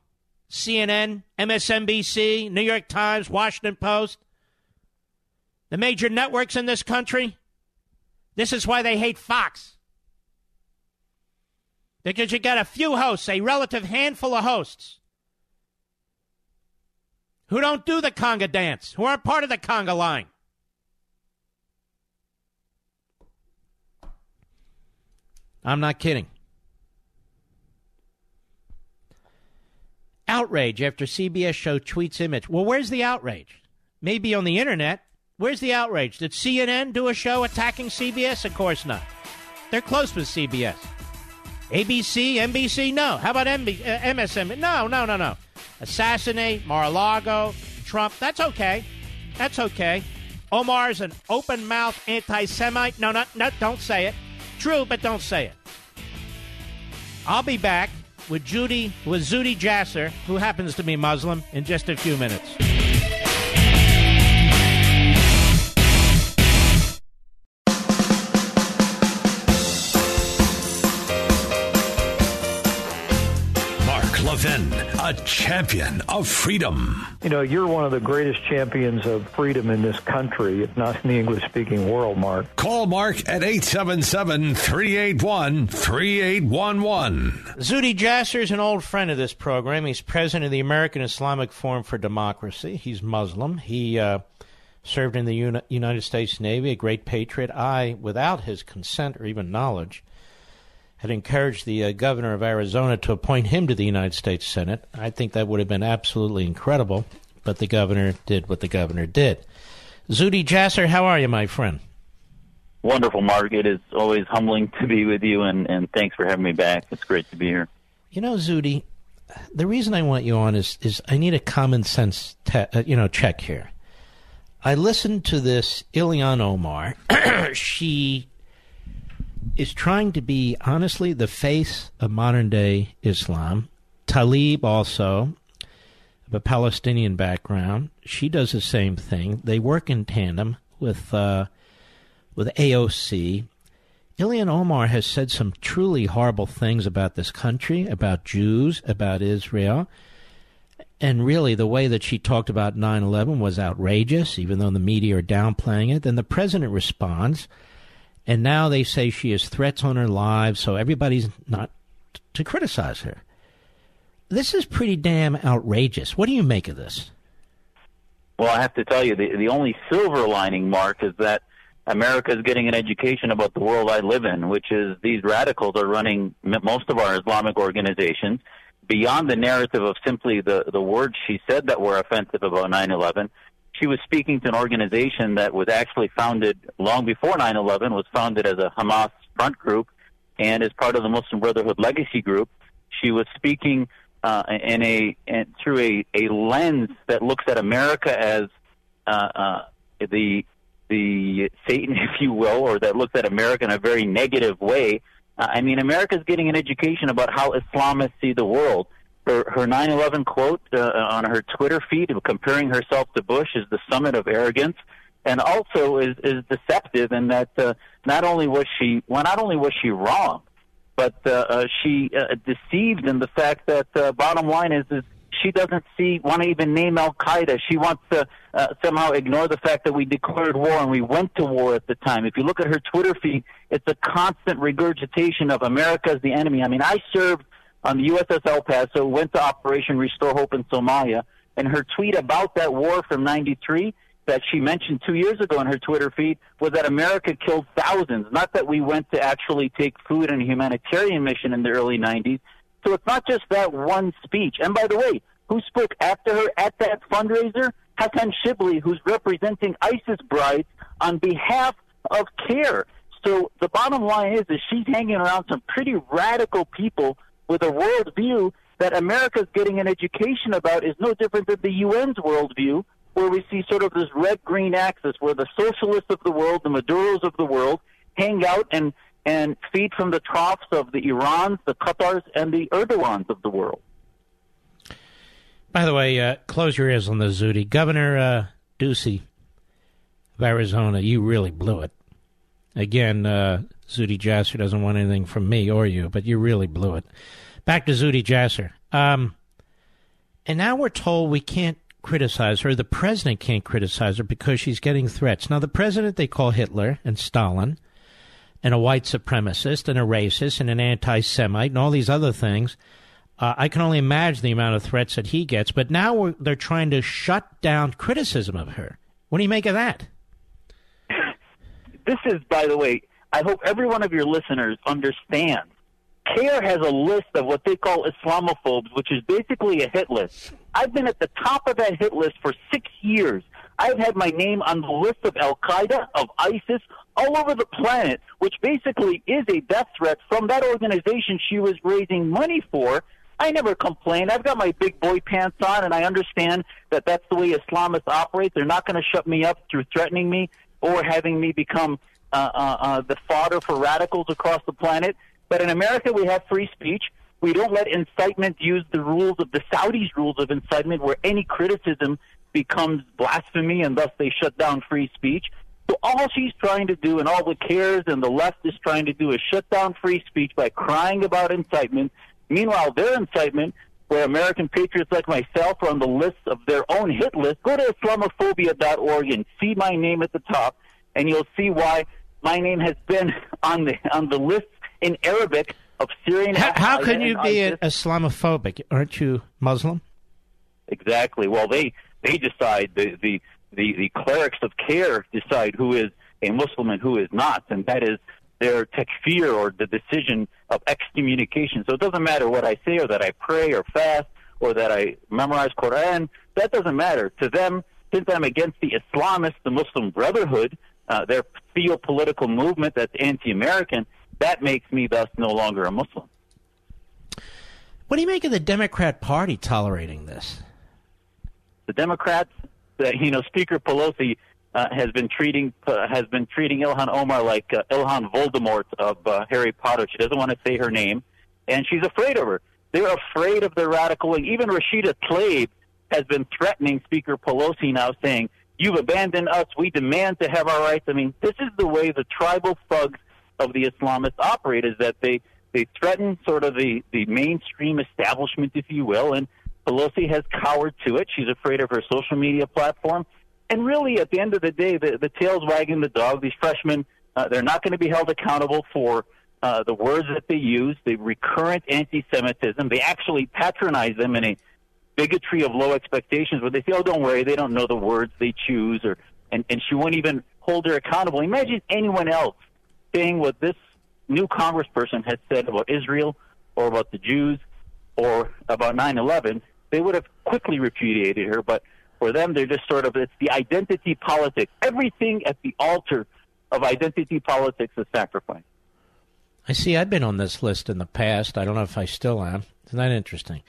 CNN, MSNBC, New York Times, Washington Post, the major networks in this country. This is why they hate Fox. Because you got a few hosts, a relative handful of hosts, who don't do the conga dance, who aren't part of the conga line. I'm not kidding. Outrage after CBS show tweets image. Well, where's the outrage? Maybe on the internet. Where's the outrage? Did CNN do a show attacking CBS? Of course not. They're close with CBS. ABC, NBC, no. How about MB, uh? No, no, no, no. Assassinate Mar-a-Lago, Trump. That's okay. That's okay. Omar's an open mouth anti Semite. No, not, no, don't say it. True, but don't say it. I'll be back with Judy with Zuhdi Jasser, who happens to be Muslim, in just a few minutes. Mark Levin, a champion of freedom. You know, you're one of the greatest champions of freedom in this country, if not in the English speaking world, Mark. Call Mark at 877 381 3811. Zuhdi Jasser is an old friend of this program. He's president of the American Islamic Forum for Democracy. He's Muslim. He uh, served in the Uni- United States Navy, a great patriot. I, without his consent or even knowledge, had encouraged the uh, governor of Arizona to appoint him to the United States Senate. I think that would have been absolutely incredible, but the governor did what the governor did. Zuhdi Jasser, how are you, my friend? Wonderful, Mark. It is always humbling to be with you, and, and thanks for having me back. It's great to be here. You know, Zuhdi, the reason I want you on is is I need a common sense, te- uh, you know, check here. I listened to this Ilhan Omar. she is trying to be honestly the face of modern day Islam. Tlaib also of a Palestinian background. She does the same thing. They work in tandem with uh, with AOC. Ilhan Omar has said some truly horrible things about this country, about Jews, about Israel. And really, the way that she talked about 9 11 was outrageous, even though the media are downplaying it. Then the president responds and now they say she has threats on her lives, so everybody's not to criticize her. This is pretty damn outrageous. What do you make of this? Well, I have to tell you, the, the only silver lining, Mark, is that America is getting an education about the world I live in, which is these radicals are running most of our Islamic organizations beyond the narrative of simply the, the words she said that were offensive about 9 11 she was speaking to an organization that was actually founded long before 9/11, was founded as a Hamas front group, and as part of the Muslim Brotherhood Legacy Group. She was speaking uh, in a in, through a, a lens that looks at America as uh, uh, the the Satan, if you will, or that looks at America in a very negative way. Uh, I mean, America's getting an education about how Islamists see the world her her 9/11 quote uh, on her Twitter feed, comparing herself to Bush, is the summit of arrogance, and also is is deceptive in that uh, not only was she well, not only was she wrong, but uh, uh, she uh, deceived in the fact that uh, bottom line is is she doesn't see want to even name Al Qaeda. She wants to uh, somehow ignore the fact that we declared war and we went to war at the time. If you look at her Twitter feed, it's a constant regurgitation of America as the enemy. I mean, I served on the USS El Paso, went to Operation Restore Hope in Somalia, and her tweet about that war from 93 that she mentioned two years ago in her Twitter feed was that America killed thousands, not that we went to actually take food and a humanitarian mission in the early 90s. So it's not just that one speech. And by the way, who spoke after her at that fundraiser? Hassan Shibly, who's representing ISIS brides on behalf of CAIR. So the bottom line is, is she's hanging around some pretty radical people with a worldview that America's getting an education about is no different than the UN's worldview, where we see sort of this red green axis where the socialists of the world, the Maduros of the world, hang out and, and feed from the troughs of the Irans, the Qatars, and the Erdogans of the world. By the way, uh, close your ears on the Zuhdi. Governor uh, Ducey of Arizona, you really blew it. Again, uh, Zuhdi Jasser doesn't want anything from me or you, but you really blew it. Back to Zuhdi Jasser. Um, and now we're told we can't criticize her. The president can't criticize her because she's getting threats. Now, the president they call Hitler and Stalin and a white supremacist and a racist and an anti Semite and all these other things. Uh, I can only imagine the amount of threats that he gets. But now they're trying to shut down criticism of her. What do you make of that? This is, by the way, I hope every one of your listeners understands. CAIR has a list of what they call Islamophobes, which is basically a hit list. I've been at the top of that hit list for six years. I've had my name on the list of Al Qaeda, of ISIS, all over the planet, which basically is a death threat from that organization she was raising money for. I never complained. I've got my big boy pants on, and I understand that that's the way Islamists operate. They're not going to shut me up through threatening me or having me become uh, uh, uh, the fodder for radicals across the planet. But in America, we have free speech. We don't let incitement use the rules of the Saudis' rules of incitement, where any criticism becomes blasphemy, and thus they shut down free speech. So all she's trying to do, and all the CAIRs and the left is trying to do, is shut down free speech by crying about incitement. Meanwhile, their incitement, where American patriots like myself are on the list of their own hit list, go to Islamophobia.org and see my name at the top, and you'll see why my name has been on the on the list in Arabic of Syrian. How, how can you be an Islamophobic? Aren't you Muslim? Exactly. Well, they they decide the the the, the clerics of CAIR decide who is a Muslim and who is not, and that is their takfir or the decision of excommunication. So it doesn't matter what I say or that I pray or fast or that I memorize Quran. That doesn't matter to them. Since I'm against the Islamists, the Muslim Brotherhood, uh, their theopolitical movement that's anti-American, that makes me thus no longer a Muslim. What do you make of the Democrat Party tolerating this? The Democrats, uh, you know, Speaker Pelosi uh, has been treating uh, has been treating Ilhan Omar like uh, Ilhan Voldemort of uh, Harry Potter. She doesn't want to say her name, and she's afraid of her. They're afraid of the radical wing. Even Rashida Tlaib has been threatening Speaker Pelosi now, saying, "You've abandoned us. We demand to have our rights." I mean, this is the way the tribal thugs of the Islamists operate: is that they they threaten sort of the the mainstream establishment, if you will, and Pelosi has cowered to it. She's afraid of her social media platform. And really, at the end of the day, the, the tail's wagging the dog. These freshmen, uh, they're not going to be held accountable for uh, the words that they use, the recurrent anti-Semitism. They actually patronize them in a bigotry of low expectations where they say, oh, don't worry, they don't know the words they choose, or and, and she won't even hold her accountable. Imagine anyone else saying what this new congressperson has said about Israel or about the Jews or about 9-11, they would have quickly repudiated her, but for them, they're just sort of, it's the identity politics. Everything at the altar of identity politics is sacrifice. I see. I've been on this list in the past. I don't know if I still am. Isn't that interesting?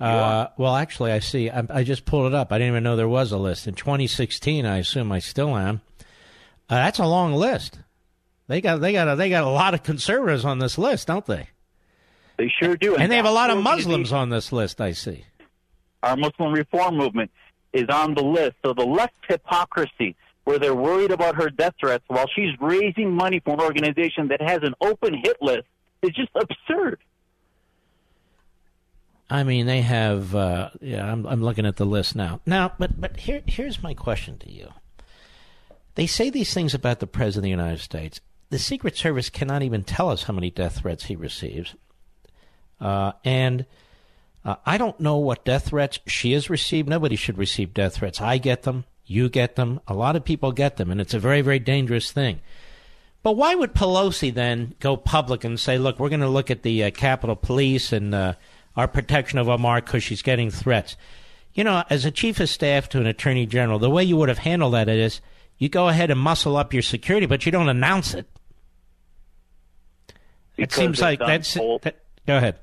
Uh, well, actually, I see. I, I, just pulled it up. I didn't even know there was a list. In 2016, I assume I still am. Uh, that's a long list. They got they got a, they got a lot of conservatives on this list, don't they? They sure do. And, and they have a lot of Muslims on this list. I see. Our Muslim reform movement is on the list. So the left hypocrisy, where they're worried about her death threats while she's raising money for an organization that has an open hit list, is just absurd. I mean, they have. Uh, yeah, I'm, I'm looking at the list now. Now, but but here here's my question to you. They say these things about the president of the United States. The Secret Service cannot even tell us how many death threats he receives, uh, and uh, I don't know what death threats she has received. Nobody should receive death threats. I get them. You get them. A lot of people get them, and it's a very, very dangerous thing. But why would Pelosi then go public and say, look, we're going to look at the uh, Capitol Police and uh, our protection of Omar because she's getting threats? You know, as a chief of staff to an attorney general, the way you would have handled that is you go ahead and muscle up your security, but you don't announce it. Because it seems like that's. That, go ahead.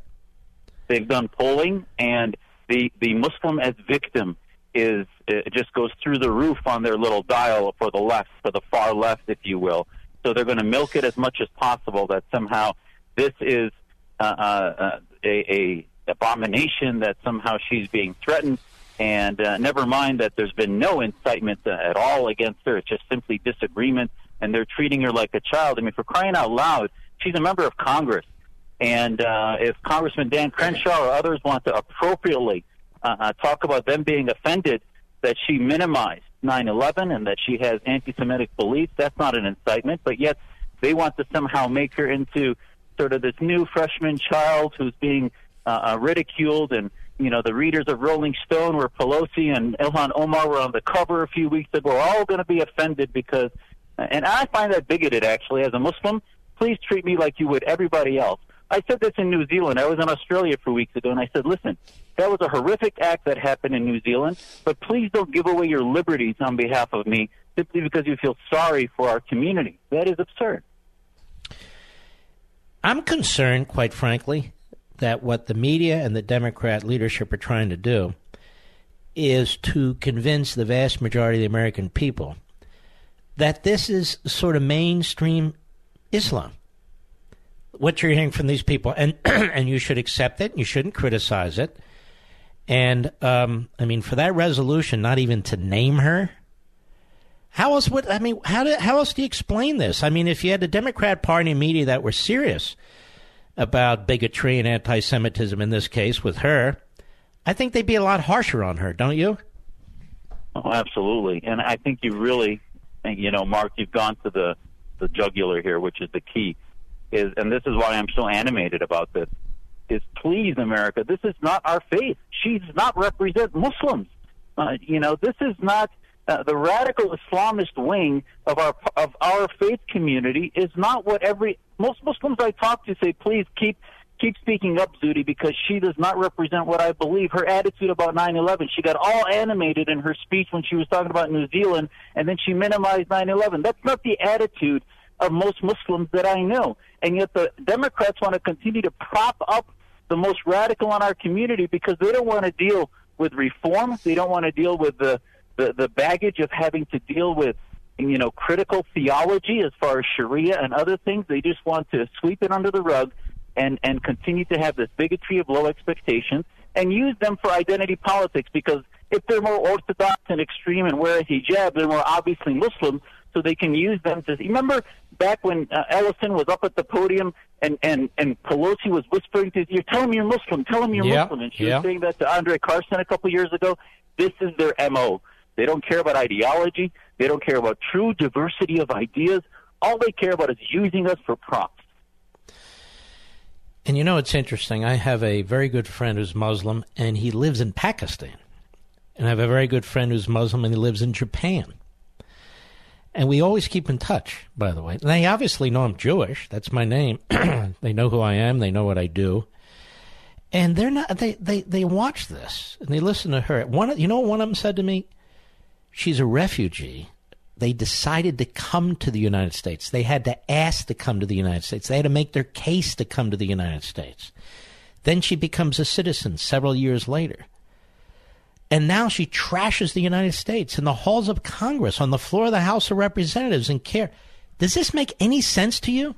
They've done polling, and the the Muslim as victim is it just goes through the roof on their little dial for the left, for the far left, if you will. So they're going to milk it as much as possible that somehow this is uh, uh, a, a abomination that somehow she's being threatened. And uh, never mind that there's been no incitement uh, at all against her. It's just simply disagreement, and they're treating her like a child. I mean, for crying out loud, she's a member of Congress. And uh, if Congressman Dan Crenshaw or others want to appropriately uh, uh talk about them being offended that she minimized 9/11 and that she has anti-Semitic beliefs, that's not an incitement. But yet they want to somehow make her into sort of this new freshman child who's being uh, uh ridiculed and you know, the readers of Rolling Stone, where Pelosi and Ilhan Omar were on the cover a few weeks ago, are all going to be offended because, and I find that bigoted actually. As a Muslim, please treat me like you would everybody else. I said this in New Zealand. I was in Australia for weeks ago, and I said, listen, that was a horrific act that happened in New Zealand, but please don't give away your liberties on behalf of me simply because you feel sorry for our community. That is absurd. I'm concerned, quite frankly, that what the media and the Democrat leadership are trying to do is to convince the vast majority of the American people that this is sort of mainstream Islam. What you're hearing from these people, and and you should accept it. You shouldn't criticize it. And um, I mean, for that resolution, not even to name her. How else would I mean? How do, how else do you explain this? I mean, if you had the Democrat Party media that were serious about bigotry and anti Semitism in this case with her, I think they'd be a lot harsher on her, don't you? Oh, absolutely. And I think you really, you know, Mark, you've gone to the, the jugular here, which is the key. Is and this is why I'm so animated about this. Is please, America, this is not our faith. She does not represent Muslims. Uh, you know, this is not uh, the radical Islamist wing of our of our faith community is not what every most Muslims I talk to say. Please keep keep speaking up, Zuhdi, because she does not represent what I believe. Her attitude about 9/11, she got all animated in her speech when she was talking about New Zealand, and then she minimized 9/11. That's not the attitude of most Muslims that I know, and yet the Democrats want to continue to prop up the most radical in our community because they don't want to deal with reform. They don't want to deal with the the, the baggage of having to deal with you know critical theology as far as Sharia and other things. They just want to sweep it under the rug and and continue to have this bigotry of low expectations and use them for identity politics because if they're more orthodox and extreme and wear a hijab, they're more obviously Muslim, so they can use them to. Remember back when uh, Ellison was up at the podium and and and Pelosi was whispering to his ear, "Tell him you're Muslim. Tell him you're. Muslim," and she was saying that to Andre Carson a couple years ago. This is their mo. They don't care about ideology. They don't care about true diversity of ideas. All they care about is using us for props. And you know, it's interesting. I have a very good friend who's Muslim, and he lives in Pakistan. And I have a very good friend who's Muslim, and he lives in Japan. And we always keep in touch, by the way. They obviously know I'm Jewish. That's my name. they know who I am. They know what I do. And they're not. They, they, they watch this and they listen to her. One, you know, one of them said to me, she's a refugee. They decided to come to the United States. They had to ask to come to the United States. They had to make their case to come to the United States. Then she becomes a citizen several years later. And now she trashes the United States in the halls of Congress, on the floor of the House of Representatives, and CAIR. Does this make any sense to you?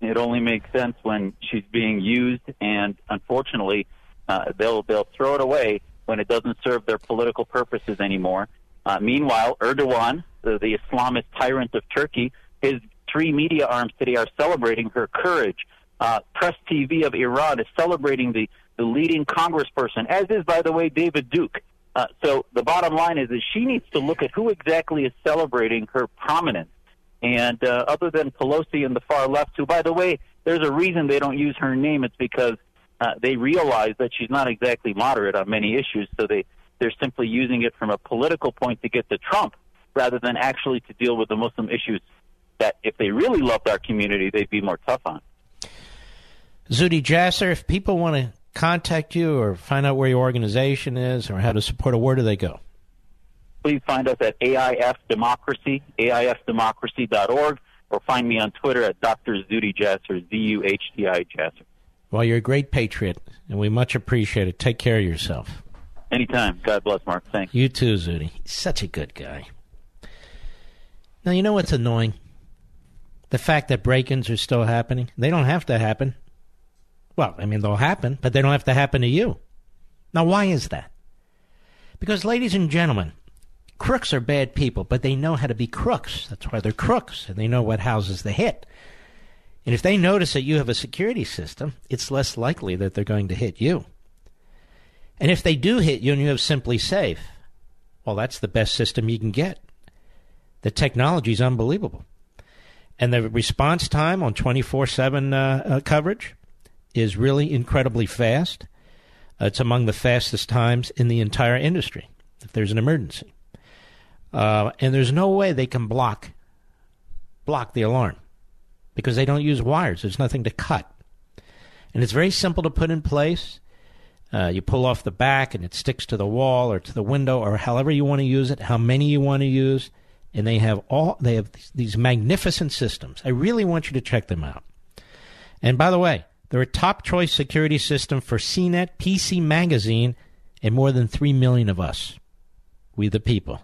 It only makes sense when she's being used, and unfortunately, uh, they'll they'll throw it away when it doesn't serve their political purposes anymore. Uh, meanwhile, Erdogan, the, the Islamist tyrant of Turkey, his three media arms today are celebrating her courage. Uh, Press TV of Iran is celebrating the, the leading congressperson, as is, by the way, David Duke. Uh, so the bottom line is that she needs to look at who exactly is celebrating her prominence. And uh, other than Pelosi and the far left, who, by the way, there's a reason they don't use her name. It's because uh, they realize that she's not exactly moderate on many issues, so they they're simply using it from a political point to get to Trump, rather than actually to deal with the Muslim issues that, if they really loved our community, they'd be more tough on. Zuhdi Jasser, if people want to contact you or find out where your organization is or how to support it, where do they go? Please find us at AIF Democracy, AIFdemocracy.org, or find me on Twitter at Dr. Zuhdi Jasser, Z U H D I Jasser. Well, you're a great patriot, and we much appreciate it. Take care of yourself. Anytime. God bless, Mark. Thanks. You too, Zuhdi. He's such a good guy. Now, you know what's annoying? The fact that break ins are still happening. They don't have to happen. Well, I mean, they'll happen, but they don't have to happen to you. Now, why is that? Because, ladies and gentlemen, crooks are bad people, but they know how to be crooks. That's why they're crooks, and they know what houses they hit. And if they notice that you have a security system, it's less likely that they're going to hit you. And if they do hit you and you have SimpliSafe, well, that's the best system you can get. The technology is unbelievable. And the response time on 24 uh, 7 uh, coverage is really incredibly fast. Uh, it's among the fastest times in the entire industry if there's an emergency. Uh, and there's no way they can block block the alarm because they don't use wires. There's nothing to cut. And it's very simple to put in place. Uh, you pull off the back and it sticks to the wall or to the window or however you want to use it, how many you want to use. And they have all they have these magnificent systems. I really want you to check them out. And by the way, they're a top choice security system for CNET, PC Magazine, and more than 3 million of us. We the people.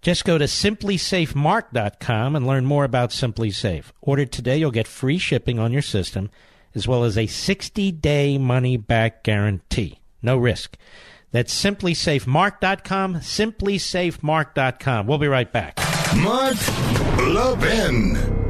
Just go to simplisafemark.com and learn more about SimpliSafe. Order today, you'll get free shipping on your system as well as a 60 day money back guarantee. No risk. That's simplisafemark.com, simplisafemark.com. We'll be right back. Mark Levin.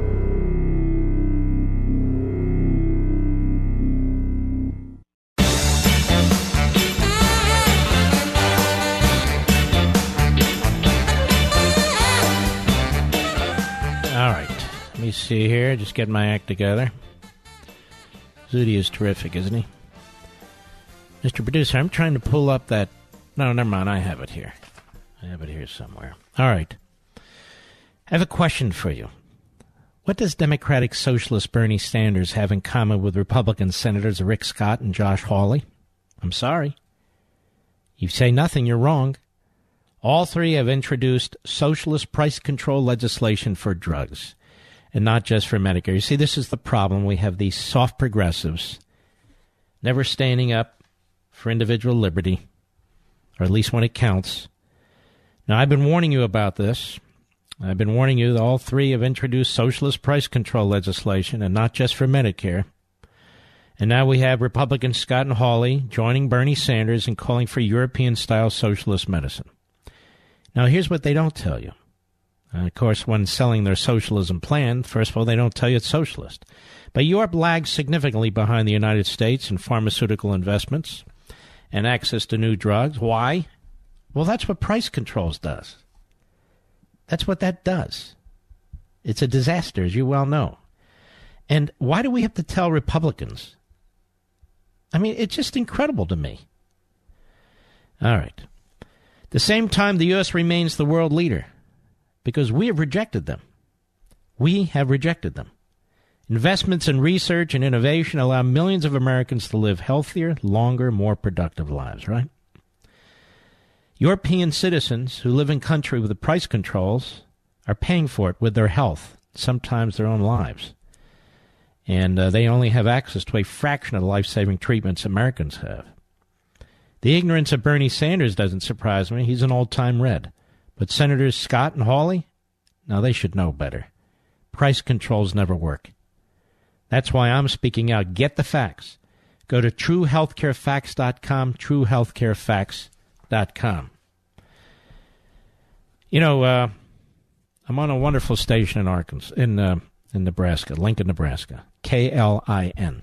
Me see here. Just get my act together. Zuhdi is terrific, isn't he? Mr. Producer, I'm trying to pull up that. No, never mind. I have it here. I have it here somewhere. All right. I have a question for you. What does Democratic Socialist Bernie Sanders have in common with Republican Senators Rick Scott and Josh Hawley? I'm sorry. You say nothing, you're wrong. All three have introduced socialist price control legislation for drugs and not just for Medicare. You see, this is the problem. We have these soft progressives never standing up for individual liberty, or at least when it counts. Now, I've been warning you about this. I've been warning you that all three have introduced socialist price control legislation, and not just for Medicare. And now we have Republican Scott and Hawley joining Bernie Sanders in calling for European style socialist medicine. Now, here's what they don't tell you. Uh, of course, when selling their socialism plan, first of all, they don't tell you it's socialist. But Europe lags significantly behind the United States in pharmaceutical investments and access to new drugs. Why? Well, that's what price controls does. That's what that does. It's a disaster, as you well know. And why do we have to tell Republicans? I mean, it's just incredible to me. All right. the same time, the U.S. remains the world leader because we have rejected them. We have rejected them. Investments in research and innovation allow millions of Americans to live healthier, longer, more productive lives, right? European citizens who live in country with the price controls are paying for it with their health, sometimes their own lives. And uh, they only have access to a fraction of the life saving treatments Americans have. The ignorance of Bernie Sanders doesn't surprise me. He's an old time red. But Senators Scott and Hawley, now they should know better. Price controls never work. That's why I'm speaking out. Get the facts. Go to truehealthcarefacts.com, truehealthcarefacts.com. You know, uh, I'm on a wonderful station in Arkansas, in uh, in Nebraska, Lincoln, Nebraska, KLIN.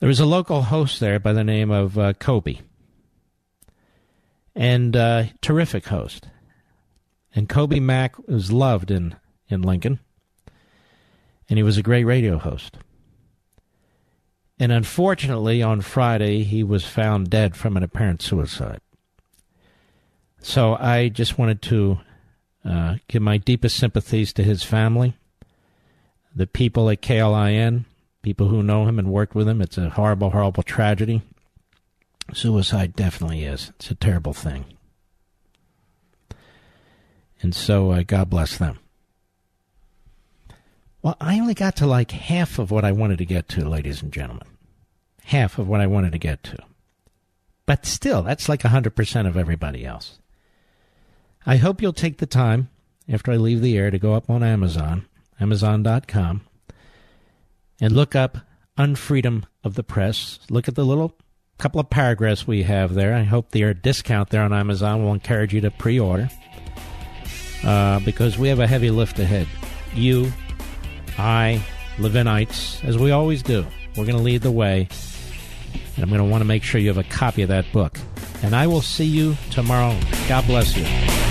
There was a local host there by the name of uh, Coby and uh, terrific host. And Coby Mach was loved in, in Lincoln, and he was a great radio host. And unfortunately, on Friday, he was found dead from an apparent suicide. So I just wanted to uh, give my deepest sympathies to his family, the people at KLIN, people who know him and worked with him. It's a horrible, horrible tragedy. Suicide definitely is. It's a terrible thing. And so, uh, God bless them. Well, I only got to like half of what I wanted to get to, ladies and gentlemen. Half of what I wanted to get to. But still, that's like 100% of everybody else. I hope you'll take the time after I leave the air to go up on Amazon, Amazon.com, and look up Unfreedom of the Press. Look at the little couple of paragraphs we have there. I hope their discount there on Amazon will encourage you to pre order uh, because we have a heavy lift ahead. You, I, Levinites, as we always do, we're going to lead the way. And I'm going to want to make sure you have a copy of that book. And I will see you tomorrow. God bless you.